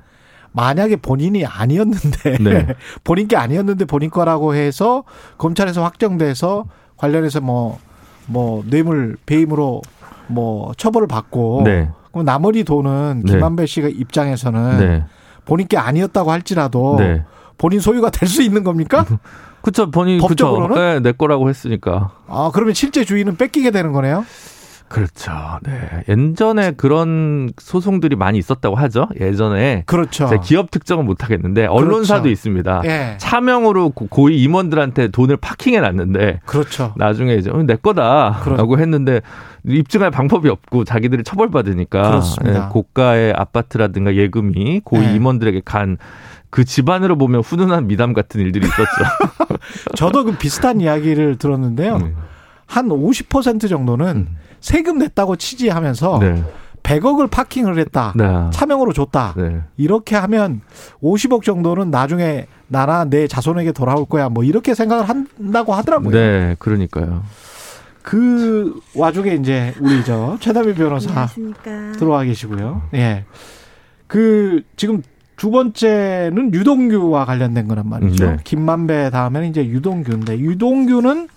만약에 본인이 아니었는데 네. 본인 게 아니었는데 본인 거라고 해서 검찰에서 확정돼서 관련해서 뭐뭐 뭐 뇌물 배임으로 뭐 처벌을 받고 네. 그럼 나머지 돈은 네. 김한배 씨가 입장에서는 네. 본인 게 아니었다고 할지라도 네. 본인 소유가 될 수 있는 겁니까? 그쵸 본인 법적으로는 네, 내 거라고 했으니까. 아 그러면 실제 주인은 뺏기게 되는 거네요. 그렇죠. 네. 예전에 그런 소송들이 많이 있었다고 하죠. 예전에. 그렇죠. 기업 특정은 못 하겠는데 언론사도 그렇죠. 있습니다. 예. 차명으로 고위 임원들한테 돈을 파킹해 놨는데 그렇죠. 나중에 이제 어, 내 거다라고 그렇죠. 했는데 입증할 방법이 없고 자기들이 처벌받으니까 예, 고가의 아파트라든가 예금이 고위 예. 임원들에게 간그 집안으로 보면 훈훈한 미담 같은 일들이 있었죠. 저도 그 비슷한 이야기를 들었는데요. 음. 한 50% 정도는 음. 세금 냈다고 치지하면서 네. 100억을 파킹을 했다. 네. 차명으로 줬다. 네. 이렇게 하면 50억 정도는 나중에 나나 내 자손에게 돌아올 거야. 뭐 이렇게 생각을 한다고 하더라고요. 네, 그러니까요. 그 와중에 이제 우리 저 최다미 변호사 안녕하십니까. 들어와 계시고요. 예. 그 지금 두 번째는 유동규와 관련된 거란 말이죠. 네. 김만배 다음에는 이제 유동규인데 유동규는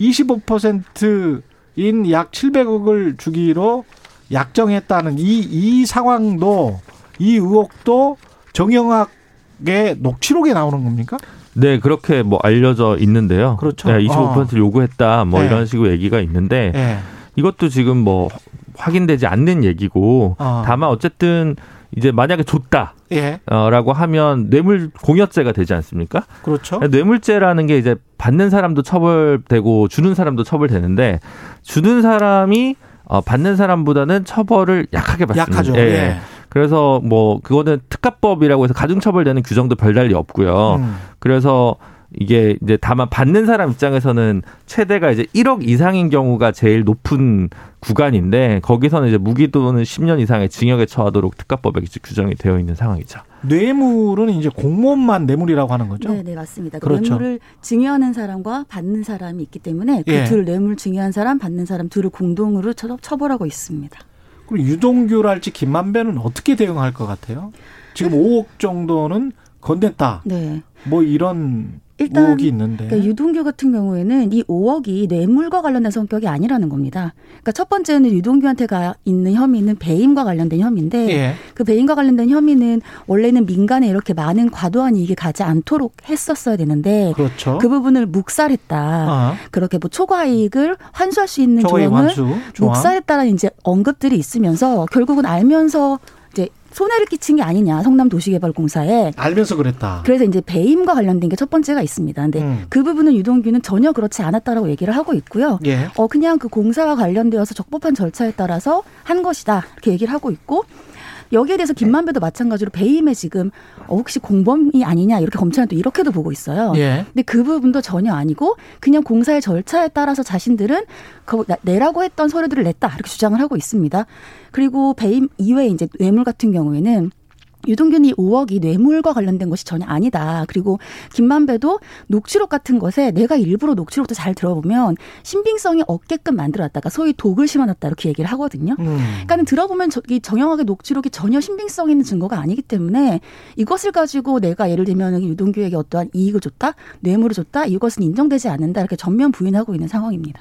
25% 인 약 700억을 주기로 약정했다는 이, 이 상황도 이 의혹도 정영학의 녹취록에 나오는 겁니까? 네, 그렇게 뭐 알려져 있는데요. 그렇죠. 네, 25% 어. 요구했다 뭐 네. 이런 식으로 얘기가 있는데 네. 이것도 지금 뭐 확인되지 않는 얘기고 어. 다만 어쨌든 이제 만약에 줬다. 예. 어, 라고 하면 뇌물 공여죄가 되지 않습니까? 그렇죠. 뇌물죄라는 게 이제 받는 사람도 처벌되고 주는 사람도 처벌되는데 주는 사람이 어, 받는 사람보다는 처벌을 약하게 받습니다. 약하죠. 예. 예. 그래서 뭐 그거는 특가법이라고 해서 가중처벌되는 규정도 별달리 없고요. 음. 그래서 이게 이제 다만 받는 사람 입장에서는 최대가 이제 1억 이상인 경우가 제일 높은 구간인데 거기서는 이제 무기 또는 10년 이상의 징역에 처하도록 특가법에 규정이 되어 있는 상황이죠. 뇌물은 이제 공무원만 뇌물이라고 하는 거죠? 네, 네 맞습니다. 그 그렇죠. 뇌물을 증여하는 사람과 받는 사람이 있기 때문에 그둘 예. 뇌물 증여한 사람, 받는 사람 둘을 공동으로 처벌하고 있습니다. 그럼 유동규랄지 김만배는 어떻게 대응할 것 같아요? 지금 5억 정도는 건넸다. 네. 뭐 이런 일단. 그러니까 유동규 같은 경우에는 이 5억이 뇌물과 관련된 성격이 아니라는 겁니다. 그러니까 첫 번째는 유동규한테 가 있는 혐의는 배임과 관련된 혐의인데 예. 그 배임과 관련된 혐의는 원래는 민간에 이렇게 많은 과도한 이익이 가지 않도록 했었어야 되는데 그렇죠. 그 부분을 묵살했다. 아. 그렇게 뭐 초과 이익을 환수할 수 있는 조항을 환수, 묵살했다라는 이제 언급들이 있으면서 결국은 알면서 손해를 끼친 게 아니냐 성남 도시개발공사에 알면서 그랬다. 그래서 이제 배임과 관련된 게 첫 번째가 있습니다. 근데 음. 그 부분은 유동규는 전혀 그렇지 않았다라고 얘기를 하고 있고요. 예. 어 그냥 그 공사와 관련되어서 적법한 절차에 따라서 한 것이다 이렇게 얘기를 하고 있고 여기에 대해서 김만배도 마찬가지로 배임에 지금 어, 혹시 공범이 아니냐 이렇게 검찰은 또 이렇게도 보고 있어요. 예. 근데 그 부분도 전혀 아니고 그냥 공사의 절차에 따라서 자신들은 그 내라고 했던 서류들을 냈다 이렇게 주장을 하고 있습니다. 그리고 배임 이외에 이제 뇌물 같은 경우에는 유동균이 5억이 뇌물과 관련된 것이 전혀 아니다. 그리고 김만배도 녹취록 같은 것에 내가 일부러 녹취록도 잘 들어보면 신빙성이 없게끔 만들어놨다가 소위 독을 심어놨다 이렇게 얘기를 하거든요. 음. 그러니까는 들어보면 이 정형하게 녹취록이 전혀 신빙성 있는 증거가 아니기 때문에 이것을 가지고 내가 예를 들면 유동규에게 어떠한 이익을 줬다, 뇌물을 줬다 이것은 인정되지 않는다 이렇게 전면 부인하고 있는 상황입니다.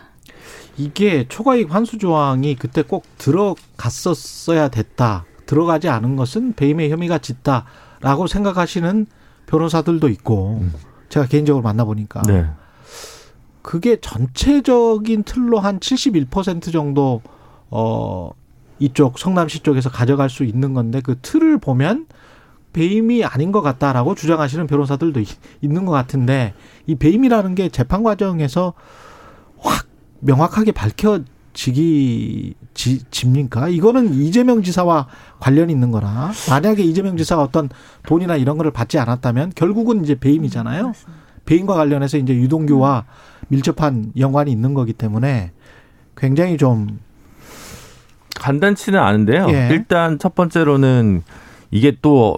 이게 초과이익 환수 조항이 그때 꼭 들어갔었어야 됐다. 들어가지 않은 것은 배임의 혐의가 짙다라고 생각하시는 변호사들도 있고 음. 제가 개인적으로 만나보니까 네. 그게 전체적인 틀로 한 71% 정도 어 이쪽 성남시 쪽에서 가져갈 수 있는 건데 그 틀을 보면 배임이 아닌 것 같다라고 주장하시는 변호사들도 있는 것 같은데 이 배임이라는 게 재판 과정에서 확 명확하게 밝혀 지기 지, 집니까? 이거는 이재명 지사와 관련이 있는 거라. 만약에 이재명 지사가 어떤 돈이나 이런 거를 받지 않았다면 결국은 이제 배임이잖아요. 배임과 관련해서 이제 유동규와 밀접한 연관이 있는 거기 때문에 굉장히 좀 간단치는 않은데요. 예. 일단 첫 번째로는 이게 또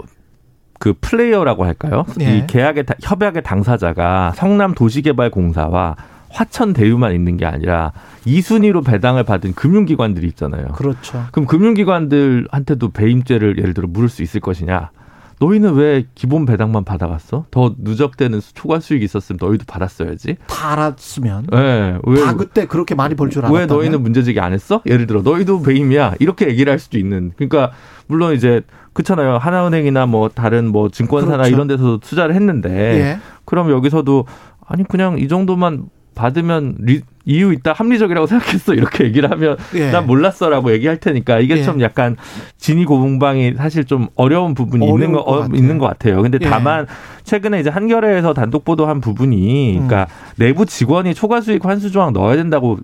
그 플레이어라고 할까요? 예. 이 계약의 협약의 당사자가 성남 도시개발공사와 화천 대유만 있는 게 아니라 2순위로 배당을 받은 금융기관들이 있잖아요. 그렇죠. 그럼 금융기관들한테도 배임죄를 예를 들어 물을 수 있을 것이냐? 너희는 왜 기본 배당만 받아갔어? 더 누적되는 초과 수익이 있었으면 너희도 받았어야지. 다 알았으면. 네. 왜, 다 그때 그렇게 많이 벌 줄 알았다면. 왜 너희는 문제제기 안 했어? 예를 들어 너희도 배임이야. 이렇게 얘기를 할 수도 있는. 그러니까 물론 이제 그렇잖아요. 하나은행이나 뭐 다른 뭐 증권사나 그렇죠. 이런 데서 투자를 했는데 예. 그럼 여기서도 아니 그냥 이 정도만 받으면 리, 이유 있다 합리적이라고 생각했어 이렇게 얘기를 하면 예. 난 몰랐어라고 얘기할 테니까 이게 예. 좀 약간 진위 고공방이 사실 좀 어려운 부분이 있는 거 어, 있는 것 같아요. 근데 예. 다만 최근에 이제 한겨레에서 단독 보도한 부분이 음. 그러니까 내부 직원이 초과 수익 환수 조항 넣어야 된다고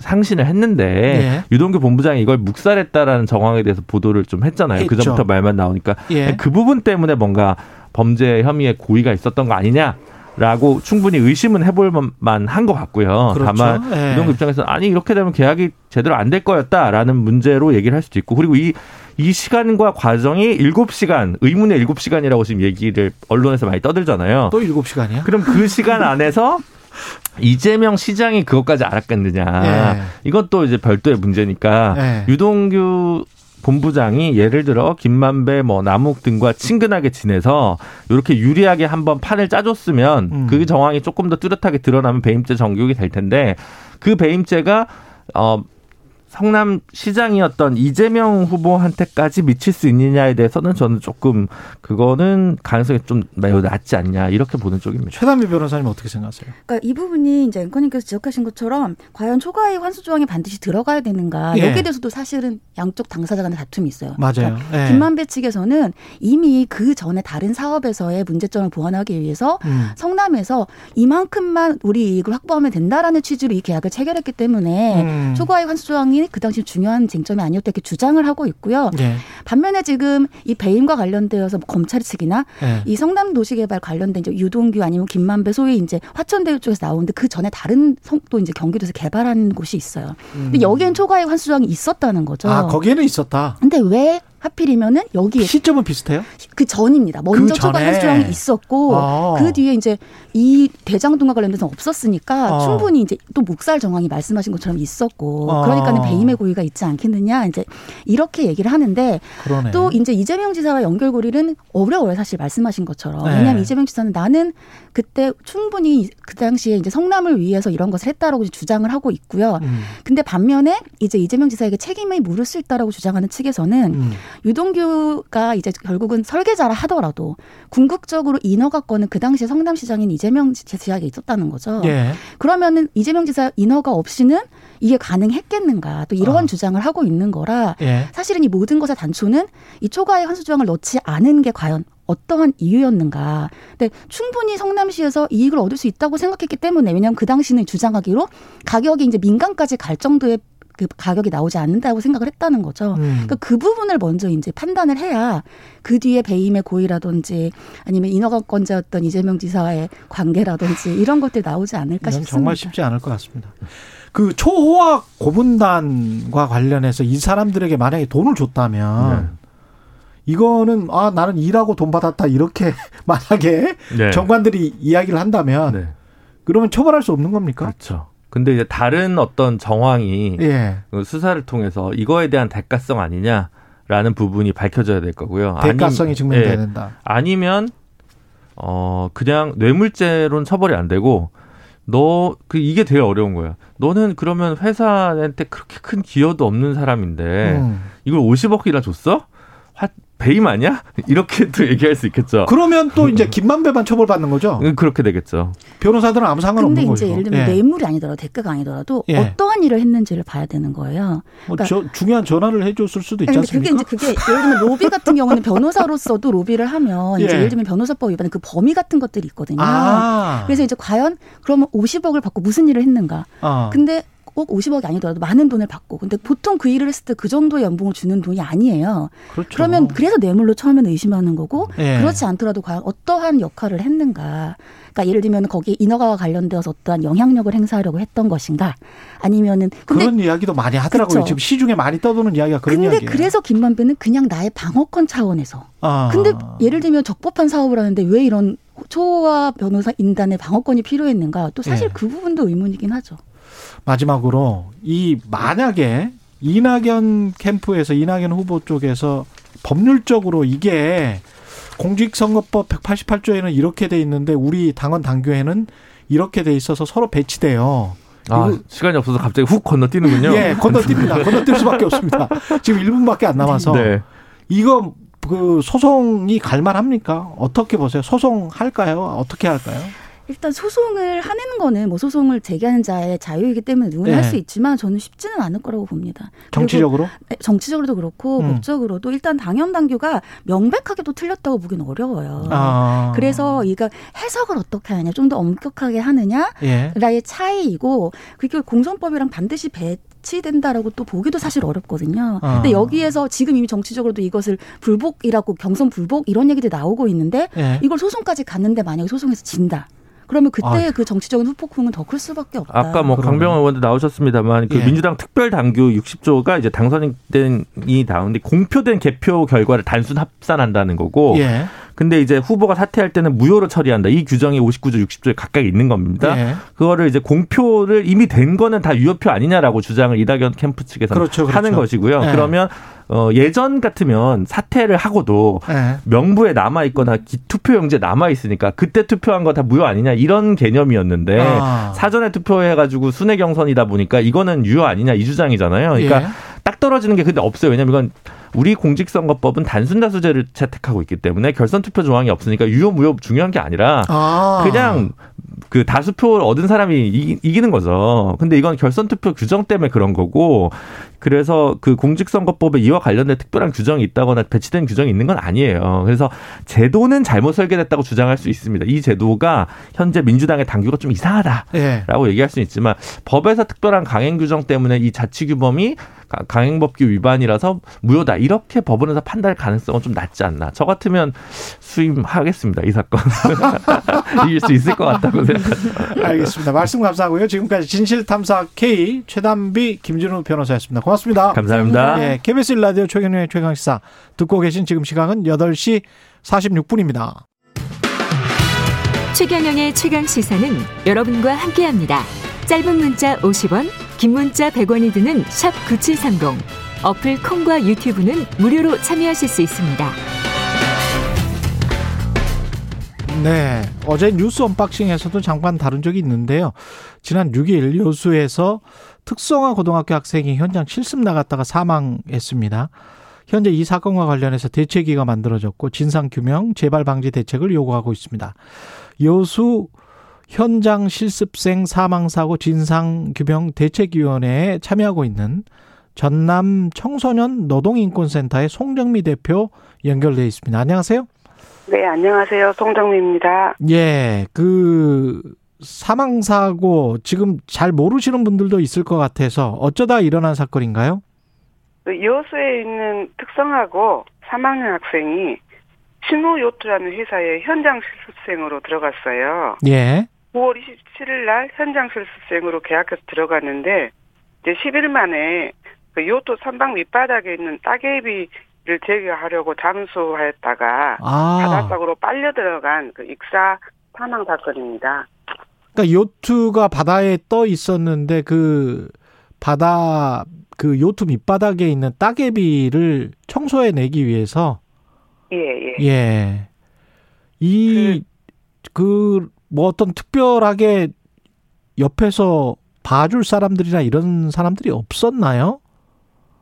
상신을 했는데 예. 유동규 본부장이 이걸 묵살했다라는 정황에 대해서 보도를 좀 했잖아요. 그 전부터 말만 나오니까 예. 그 부분 때문에 뭔가 범죄 혐의의 고의가 있었던 거 아니냐 라고 충분히 의심은 해볼 만한 것 같고요. 그렇죠. 다만 네. 이동 입장에서는 아니 이렇게 되면 계약이 제대로 안 될 거였다라는 문제로 얘기를 할 수도 있고 그리고 이이 시간과 과정이 7시간, 의문의 7시간이라고 지금 얘기를 언론에서 많이 떠들잖아요. 또 7시간이야? 그럼 그 시간 안에서 이재명 시장이 그것까지 알았겠느냐. 네. 이건 또 이제 별도의 문제니까 네. 유동규 본부장이 예를 들어 김만배 뭐 남욱 등과 친근하게 지내서 이렇게 유리하게 한번 판을 짜줬으면 음. 그 정황이 조금 더 뚜렷하게 드러나면 배임죄 정격이 될 텐데 그 배임죄가 어 성남 시장이었던 이재명 후보한테까지 미칠 수 있느냐에 대해서는 저는 조금 그거는 가능성이 좀 매우 낮지 않냐 이렇게 보는 쪽입니다. 최단비 변호사님 어떻게 생각하세요? 그러니까 이 부분이 이제 앵커님께서 지적하신 것처럼 과연 초과이익 환수 조항이 반드시 들어가야 되는가 예. 여기에 대해서도 사실은 양쪽 당사자 간의 다툼이 있어요. 맞아요. 그러니까 예. 김만배 측에서는 이미 그 전에 다른 사업에서의 문제점을 보완하기 위해서 음. 성남에서 이만큼만 우리 이익을 확보하면 된다라는 취지로 이 계약을 체결했기 때문에 음. 초과이익 환수 조항이 쟁점이 그 당시 중요한 쟁점이 아니었다 이렇게 주장을 하고 있고요. 네. 반면에 지금 이 배임과 관련되어서 뭐 검찰 측이나 네. 이 성남 도시개발 관련된 이제 유동규 아니면 김만배 소위 이제 화천대유 쪽에서 나오는데 그 전에 다른 성또 이제 경기도에서 개발한 곳이 있어요. 근데 음. 여기엔 초과액 환수조항이 있었다는 거죠. 아 거기에는 있었다. 근데 왜 하필이면은 여기 시점은 비슷해요? 그 전입니다. 먼저 그 초과 해수조항이 있었고 아. 그 뒤에 이제 이 대장동과 관련돼서 없었으니까 아. 충분히 이제 또 묵살 정황이 말씀하신 것처럼 있었고 아. 그러니까는 배임의 고의가 있지 않겠느냐 이제 이렇게 얘기를 하는데 그러네. 또 이제 이재명 지사와 연결고리는 어려워요 사실 말씀하신 것처럼 네. 왜냐하면 이재명 지사는 나는 그때 충분히 그 당시에 이제 성남을 위해서 이런 것을 했다라고 주장을 하고 있고요. 음. 근데 반면에 이제 이재명 지사에게 책임을 물을 수 있다라고 주장하는 측에서는 음. 유동규가 이제 결국은 설계자라 하더라도 궁극적으로 인허가권은 그 당시에 성남시장인 이재명 지사에게 있었다는 거죠. 예. 그러면은 이재명 지사 인허가 없이는 이게 가능했겠는가 또 이런 어. 주장을 하고 있는 거라 예. 사실은 이 모든 것의 단초는 이 초과의 환수 조항을 넣지 않은 게 과연 어떠한 이유였는가. 근데 충분히 성남시에서 이익을 얻을 수 있다고 생각했기 때문에 왜냐하면 그 당시는 주장하기로 가격이 이제 민간까지 갈 정도의 그 가격이 나오지 않는다고 생각을 했다는 거죠. 음. 그러니까 그 부분을 먼저 이제 판단을 해야 그 뒤에 배임의 고의라든지 아니면 인허가권자였던 이재명 지사와의 관계라든지 이런 것들이 나오지 않을까 싶습니다. 정말 쉽지 않을 것 같습니다. 그 초호학 고분단과 관련해서 이 사람들에게 만약에 돈을 줬다면 네. 이거는 아 나는 일하고 돈 받았다 이렇게 만약에 네. 정관들이 이야기를 한다면 네. 그러면 처벌할 수 없는 겁니까? 그렇죠. 근데 이제 다른 어떤 정황이 예. 그 수사를 통해서 이거에 대한 대가성 아니냐라는 부분이 밝혀져야 될 거고요. 대가성이 증명돼야 예. 된다. 아니면 어 그냥 뇌물죄로는 처벌이 안 되고 너 그 이게 되게 어려운 거야. 너는 그러면 회사한테 그렇게 큰 기여도 없는 사람인데 음. 이걸 50억이나 줬어? 배임 아니야? 이렇게도 얘기할 수 있겠죠. 그러면 또 이제 김만배만 처벌받는 거죠? 그렇게 되겠죠. 변호사들은 아무 상관없는 거죠. 근데 이제 예를 들면 예. 뇌물이 아니더라도 대가가 아니더라도 예. 어떠한 일을 했는지를 봐야 되는 거예요. 뭐 그러니까 뭐 저, 중요한 전화를 해줬을 수도 있지 않습니까? 그게 이제 그게 예를 들면 로비 같은 경우는 변호사로서도 로비를 하면 예. 이제 예를 들면 변호사법 위반의 그 범위 같은 것들이 있거든요. 아. 그래서 이제 과연 그러면 50억을 받고 무슨 일을 했는가? 아. 근데 꼭 50억이 아니더라도 많은 돈을 받고 근데 보통 그 일을 했을 때 그 정도의 연봉을 주는 돈이 아니에요. 그렇죠. 그러면 그래서 뇌물로 처음에는 의심하는 거고 네. 그렇지 않더라도 과연 어떠한 역할을 했는가. 그러니까 예를 들면 거기에 인허가와 관련되어서 어떠한 영향력을 행사하려고 했던 것인가 아니면은 그런 이야기도 많이 하더라고요. 그쵸. 지금 시중에 많이 떠도는 이야기가 그런 근데 이야기예요. 그래서 김만배는 그냥 나의 방어권 차원에서. 아. 근데 예를 들면 적법한 사업을 하는데 왜 이런 초와 변호사 인단의 방어권이 필요했는가? 또 사실 네. 그 부분도 의문이긴 하죠. 마지막으로 이 만약에 이낙연 캠프에서 이낙연 후보 쪽에서 법률적으로 이게 공직선거법 188조에는 이렇게 돼 있는데 우리 당원 당규에는 이렇게 돼 있어서 서로 배치돼요. 아, 시간이 없어서 갑자기 훅 건너뛰는군요. 예, 건너뜁니다. 건너뛸 수밖에 없습니다. 지금 1분밖에 안 남아서. 네. 이거 그 소송이 갈만합니까? 어떻게 보세요? 소송 할까요? 어떻게 할까요? 일단 소송을 하는 거는 뭐 소송을 제기하는 자의 자유이기 때문에 누구나 네. 할수 있지만 저는 쉽지는 않을 거라고 봅니다. 정치적으로? 네, 정치적으로도 그렇고 음. 법적으로도 일단 당연 당규가 명백하게 또 틀렸다고 보기는 어려워요. 아. 그래서 이거 해석을 어떻게 하느냐, 좀 더 엄격하게 하느냐라의 예. 차이이고 그게 공선법이랑 반드시 배 배치된다라고 또 보기도 사실 어렵거든요. 아. 근데 여기에서 지금 이미 정치적으로도 이것을 불복이라고 경선 불복 이런 얘기들이 나오고 있는데 예. 이걸 소송까지 갔는데 만약에 소송에서 진다. 그러면 그때 아. 그 정치적인 후폭풍은 더 클 수밖에 없다. 아까 뭐 강병원 의원도 나오셨습니다만 그 예. 민주당 특별 당규 60조가 이제 당선이 나오는데 공표된 개표 결과를 단순 합산한다는 거고 예. 근데 이제 후보가 사퇴할 때는 무효로 처리한다. 이 규정이 59조, 60조에 각각 있는 겁니다. 네. 그거를 이제 공표를 이미 된 거는 다 유효표 아니냐라고 주장을 이낙연 캠프 측에서 그렇죠, 그렇죠. 하는 것이고요. 네. 그러면 어, 예전 같으면 사퇴를 하고도 네. 명부에 남아 있거나 투표용지에 남아 있으니까 그때 투표한 거 다 무효 아니냐 이런 개념이었는데 아. 사전에 투표해 가지고 순회 경선이다 보니까 이거는 유효 아니냐 이 주장이잖아요. 그러니까 예. 딱 떨어지는 게 근데 없어요. 왜냐면 이건 우리 공직선거법은 단순 다수제를 채택하고 있기 때문에 결선 투표 조항이 없으니까 유효 무효 중요한 게 아니라 아. 그냥 그 다수표를 얻은 사람이 이기, 는 거죠. 근데 이건 결선 투표 규정 때문에 그런 거고 그래서 그 공직선거법에 이와 관련된 특별한 규정이 있다거나 배치된 규정이 있는 건 아니에요. 그래서 제도는 잘못 설계됐다고 주장할 수 있습니다. 이 제도가 현재 민주당의 당규가 좀 이상하다라고 예. 얘기할 수는 있지만 법에서 특별한 강행 규정 때문에 이 자치 규범이 강행법규 위반이라서 무효다 이렇게 법원에서 판단할 가능성은 좀 낮지 않나. 저 같으면 수임하겠습니다 이 사건 이길 수 있을 것 같다고 생각합니다. 알겠습니다. 말씀 감사하고요. 지금까지 진실탐사 K 최담비 김준우 변호사였습니다. 고맙습니다. 감사합니다. 예, KBS 일라디오 최경영의 최강 시사 듣고 계신 지금 시간은 8시 46분입니다. 최경영의 최강 시사는 여러분과 함께합니다. 짧은 문자 50원, 긴 문자 100원이 드는 샵 9730. 어플 콩과 유튜브는 무료로 참여하실 수 있습니다. 네. 어제 뉴스 언박싱에서도 잠깐 다룬 적이 있는데요. 지난 6일 요수에서 특성화 고등학교 학생이 현장 실습 나갔다가 사망했습니다. 현재 이 사건과 관련해서 대책위가 만들어졌고 진상규명, 재발 방지 대책을 요구하고 있습니다. 여수 현장 실습생 사망사고 진상규명 대책위원회에 참여하고 있는 전남 청소년 노동인권센터의 송정미 대표 연결돼 있습니다. 안녕하세요. 네, 안녕하세요. 송정미입니다. 예, 그 사망 사고 지금 잘 모르시는 분들도 있을 것 같아서 어쩌다 일어난 사건인가요? 그 여수에 있는 특성하고 3학년 학생이 신호요트라는 회사에 현장 실습생으로 들어갔어요. 예. 9월 27일 날 현장 실습생으로 계약해서 들어갔는데 이제 10일 만에 그 요트 선박 밑바닥에 있는 따개비를 제거하려고 잠수했다가 아. 바닷속으로 빨려 들어간 그 익사 사망 사건입니다. 그러니까 요트가 바다에 떠 있었는데 그 바다 그 요트 밑바닥에 있는 따개비를 청소해 내기 위해서 예, 예. 예. 이, 그, 뭐 어떤 특별하게 옆에서 봐줄 사람들이나 이런 사람들이 없었나요?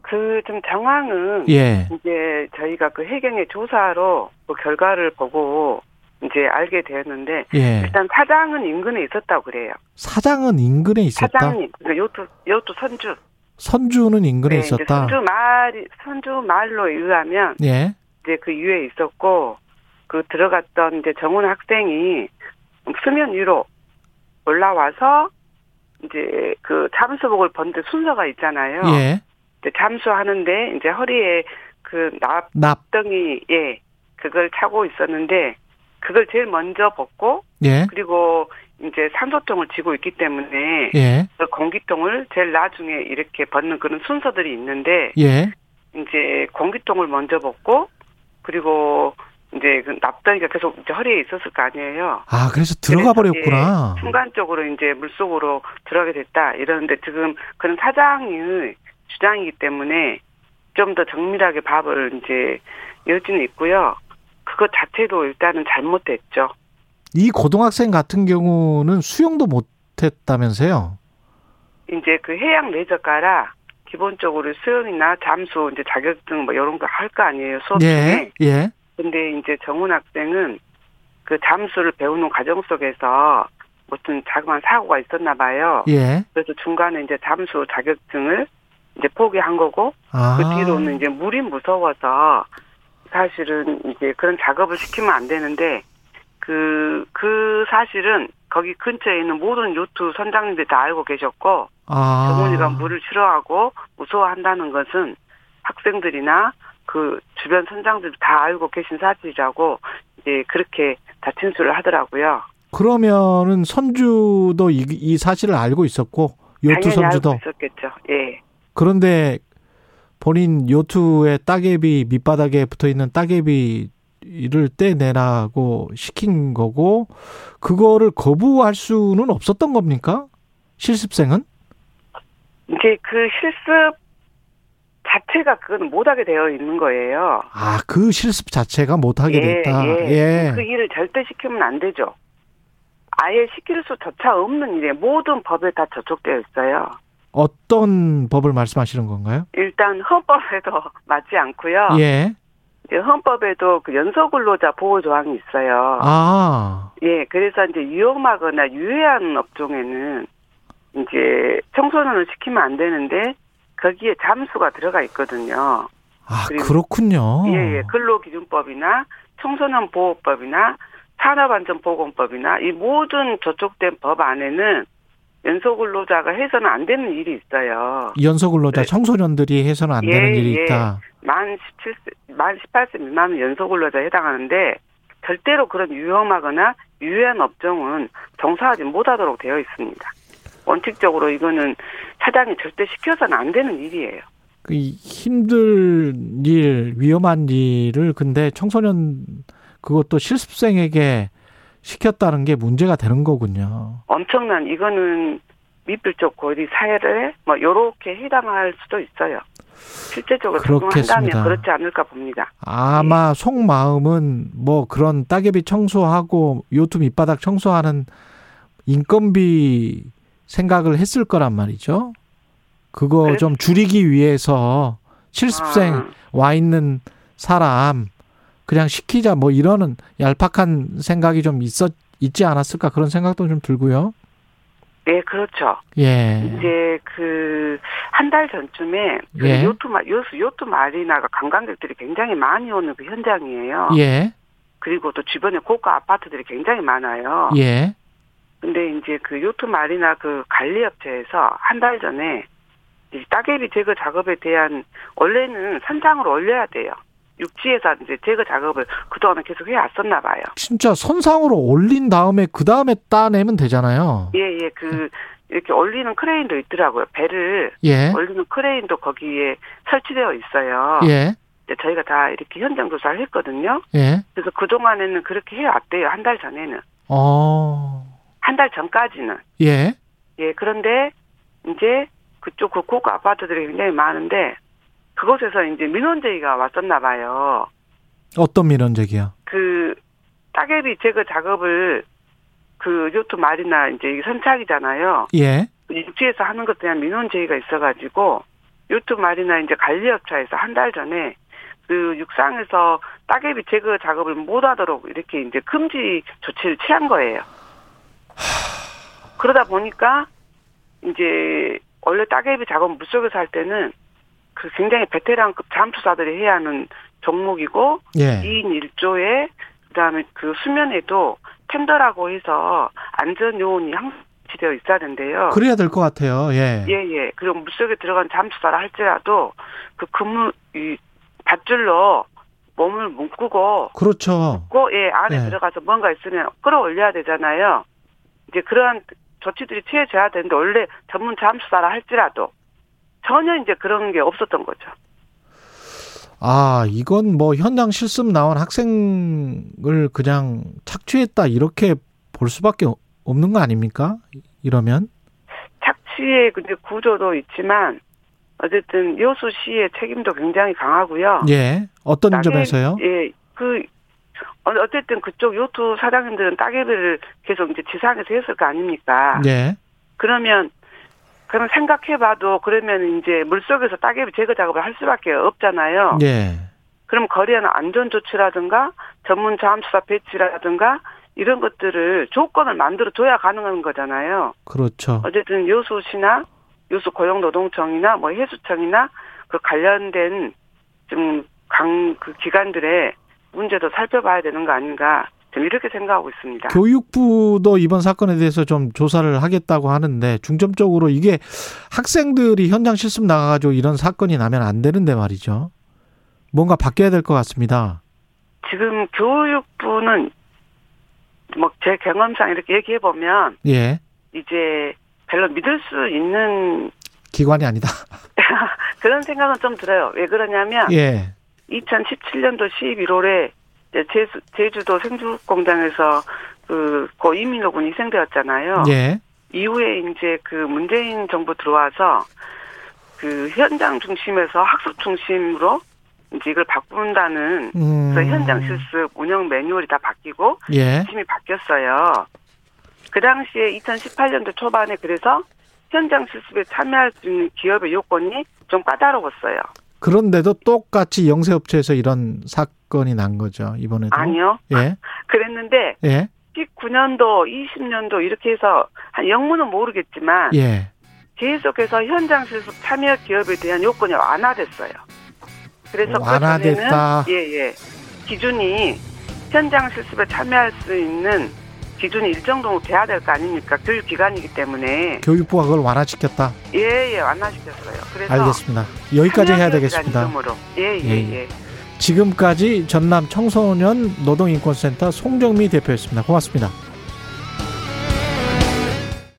그 좀 정황은 예. 이제 저희가 그 해경의 조사로 그 결과를 보고 이제 알게 되었는데 예. 일단 사장은 인근에 있었다고 그래요. 사장은 인근에 있었다. 사장님, 그 요트 요트 선주. 선주는 인근에 네, 있었다. 선주 말 선주 말로 의하면 예. 이제 그 위에 있었고 그 들어갔던 이제 정훈 학생이 수면 위로 올라와서 이제 그 잠수복을 번데 순서가 있잖아요. 예. 이제 잠수하는데 이제 허리에 그 납, 납덩이 예 그걸 차고 있었는데 그걸 제일 먼저 벗고 예. 그리고 이제 산소통을 쥐고 있기 때문에 예. 그 공기통을 제일 나중에 이렇게 벗는 그런 순서들이 있는데 예. 이제 공기통을 먼저 벗고 그리고 이제 그 납덩이가 계속 이제 허리에 있었을 거 아니에요. 아, 그래서 들어가 버렸구나. 순간적으로 이제 물 속으로 들어가게 됐다. 이러는데 지금 그런 사장의 주장이기 때문에 좀 더 정밀하게 밥을 이제 여지는 있고요. 그것 자체도 일단은 잘못됐죠. 이 고등학생 같은 경우는 수영도 못했다면서요? 이제 그 해양 레저가라 기본적으로 수영이나 잠수 이제 자격증 뭐 이런 거 할 거 아니에요 수업 중에. 예. 예. 근데 이제 정훈 학생은 그 잠수를 배우는 과정 속에서 무슨 자그마한 사고가 있었나 봐요. 예. 그래서 중간에 이제 잠수 자격증을 이제 포기한 거고 아. 그 뒤로는 이제 물이 무서워서 사실은 이제 그런 작업을 시키면 안 되는데 그, 그 사실은 거기 근처에 있는 모든 요트 선장님들이 다 알고 계셨고, 아. 정훈이가 물을 싫어하고 무서워한다는 것은 학생들이나 그 주변 선장들 다 알고 계신 사실이라고 이제 그렇게 다 진술을 하더라고요. 그러면은 선주도 이, 이 사실을 알고 있었고 요트 선주도 알고 있었겠죠. 예. 그런데 본인 요트의 따개비 밑바닥에 붙어 있는 따개비를 떼내라고 시킨 거고 그거를 거부할 수는 없었던 겁니까? 실습생은? 이제 그 실습 자체가 그건 못하게 되어 있는 거예요. 아, 그 실습 자체가 못하게 예, 됐다. 예. 예. 그 일을 절대 시키면 안 되죠. 아예 시킬 수조차 없는 일에 모든 법에 다 저촉되어 있어요. 어떤 법을 말씀하시는 건가요? 일단 헌법에도 맞지 않고요. 예. 헌법에도 그 연소근로자 보호 조항이 있어요. 아. 예, 그래서 이제 위험하거나 유해한 업종에는 이제 청소년을 시키면 안 되는데 거기에 잠수가 들어가 있거든요. 아, 그렇군요. 예, 예. 근로기준법이나 청소년 보호법이나 산업안전보건법이나 이 모든 저촉된 법 안에는 연소 근로자가 해서는 안 되는 일이 있어요. 연소 근로자 네. 청소년들이 해서는 안 예, 되는 일이 예. 있다. 만 17세, 만 18세 미만은 연소 근로자에 해당하는데 절대로 그런 위험하거나 유해한 업종은 정사하지 못하도록 되어 있습니다. 원칙적으로 이거는 사장이 절대 시켜서는 안 되는 일이에요. 그 힘든 일, 위험한 일을 근데 청소년 그것도 실습생에게 시켰다는 게 문제가 되는 거군요. 엄청난 이거는 미필적 고리 사회를 뭐 요렇게 해당할 수도 있어요. 실제적으로 적용한다면 그렇지 않을까 봅니다. 아마 예. 속마음은 뭐 그런 따개비 청소하고 요트 밑바닥 청소하는 인건비 생각을 했을 거란 말이죠. 그거 그래? 좀 줄이기 위해서 실습생 아. 와 있는 사람 그냥 시키자 뭐 이러는 얄팍한 생각이 좀 있었 있지 않았을까 그런 생각도 좀 들고요. 네, 그렇죠. 예. 이제 그 한 달 전쯤에 그 예. 요트 마 요트 요트 마리나가 관광객들이 굉장히 많이 오는 그 현장이에요. 예. 그리고 또 주변에 고가 아파트들이 굉장히 많아요. 예. 근데 이제 그 요트 마리나 그 관리업체에서 한 달 전에 따개비 제거 작업에 대한 원래는 선장을 올려야 돼요. 육지에서 이제 제거 작업을 그동안은 계속 해왔었나 봐요. 진짜 선상으로 올린 다음에 그 다음에 따내면 되잖아요. 예, 예. 그 이렇게 올리는 크레인도 있더라고요. 배를 예. 올리는 크레인도 거기에 설치되어 있어요. 예. 저희가 다 이렇게 현장 조사를 했거든요. 예. 그래서 그 동안에는 그렇게 해왔대요. 한 달 전에는. 어. 한 달 전까지는. 예. 예. 그런데 이제 그쪽 그 고가 아파트들이 굉장히 많은데 그곳에서 이제 민원 제기가 왔었나 봐요. 어떤 민원 제기야? 그 따개비 제거 작업을 그 요트 말이나 이제 선착이잖아요. 예. 육지에서 하는 것에 대한 민원 제기가 있어가지고 요트 말이나 이제 관리업체에서 한 달 전에 그 육상에서 따개비 제거 작업을 못하도록 이렇게 이제 금지 조치를 취한 거예요. 그러다 보니까 이제 원래 따개비 작업 물속에서 할 때는 그 굉장히 베테랑급 잠수사들이 해야 하는 종목이고 예. 2인 1조에 그다음에 그 수면에도 텐더라고 해서 안전 요원이 항상 되어 있어야 된대요. 그래야 될 것 같아요. 예. 예, 예. 그리고 물속에 들어간 잠수사라 할지라도 그 그물 이 밧줄로 몸을 묶고 그렇죠. 묶고 예, 안에 예. 들어가서 뭔가 있으면 끌어올려야 되잖아요. 이제 그러한 조치들이 취해져야 되는데 원래 전문 잠수사라 할지라도 전혀 이제 그런 게 없었던 거죠. 아, 이건 뭐 현장 실습 나온 학생을 그냥 착취했다 이렇게 볼 수밖에 없는 거 아닙니까? 이러면 착취의 근데 구조도 있지만 어쨌든 요수 씨의 책임도 굉장히 강하고요. 예. 어떤 따개, 점에서요? 예. 그 어, 어쨌든 그쪽 요트 사장님들은 따개비를 계속 이제 지상에서 했을 거 아닙니까? 예. 그러면 그러면 생각해봐도 그러면 이제 물 속에서 따개비 제거 작업을 할 수밖에 없잖아요. 예. 그럼 거리에는 안전 조치라든가 전문 잠수사 배치라든가 이런 것들을 조건을 만들어 줘야 가능한 거잖아요. 그렇죠. 어쨌든 요수시나 요수 고용노동청이나 뭐 해수청이나 그 관련된 좀 강 그 기관들의 문제도 살펴봐야 되는 거 아닌가 이렇게 생각하고 있습니다. 교육부도 이번 사건에 대해서 좀 조사를 하겠다고 하는데 중점적으로 이게 학생들이 현장 실습 나가가지고 이런 사건이 나면 안 되는데 말이죠. 뭔가 바뀌어야 될 것 같습니다. 지금 교육부는 뭐 제 경험상 이렇게 얘기해 보면 예. 이제 별로 믿을 수 있는 기관이 아니다. 그런 생각은 좀 들어요. 왜 그러냐면 예. 2017년도 11월에 제주, 제주도 생주공장에서 그, 고 이민호 군이 희생되었잖아요. 예. 이후에 이제 그 문재인 정부 들어와서 그 현장 중심에서 학습 중심으로 이제 이걸 바꾼다는 음. 그 현장 실습 운영 매뉴얼이 다 바뀌고 예. 팀이 바뀌었어요. 그 당시에 2018년도 초반에 그래서 현장 실습에 참여할 수 있는 기업의 요건이 좀 까다로웠어요. 그런데도 똑같이 영세업체에서 이런 사건이 난 거죠 이번에도. 아니요. 예. 그랬는데 예. 19년도, 20년도 이렇게 해서 한 영문은 모르겠지만 예. 계속해서 현장 실습 참여 기업에 대한 요건이 완화됐어요. 그래서 그 완화됐다. 예예. 예. 기준이 현장 실습에 참여할 수 있는 기준이 일정 정도 돼야 될 거 아닙니까? 교육 기관이기 때문에. 교육부가 그걸 완화시켰다. 예, 예, 완화시켰어요. 그래서 알겠습니다. 여기까지 해야 되겠습니다. 예, 예, 예, 예. 지금까지 전남 청소년 노동인권센터 송정미 대표였습니다. 고맙습니다.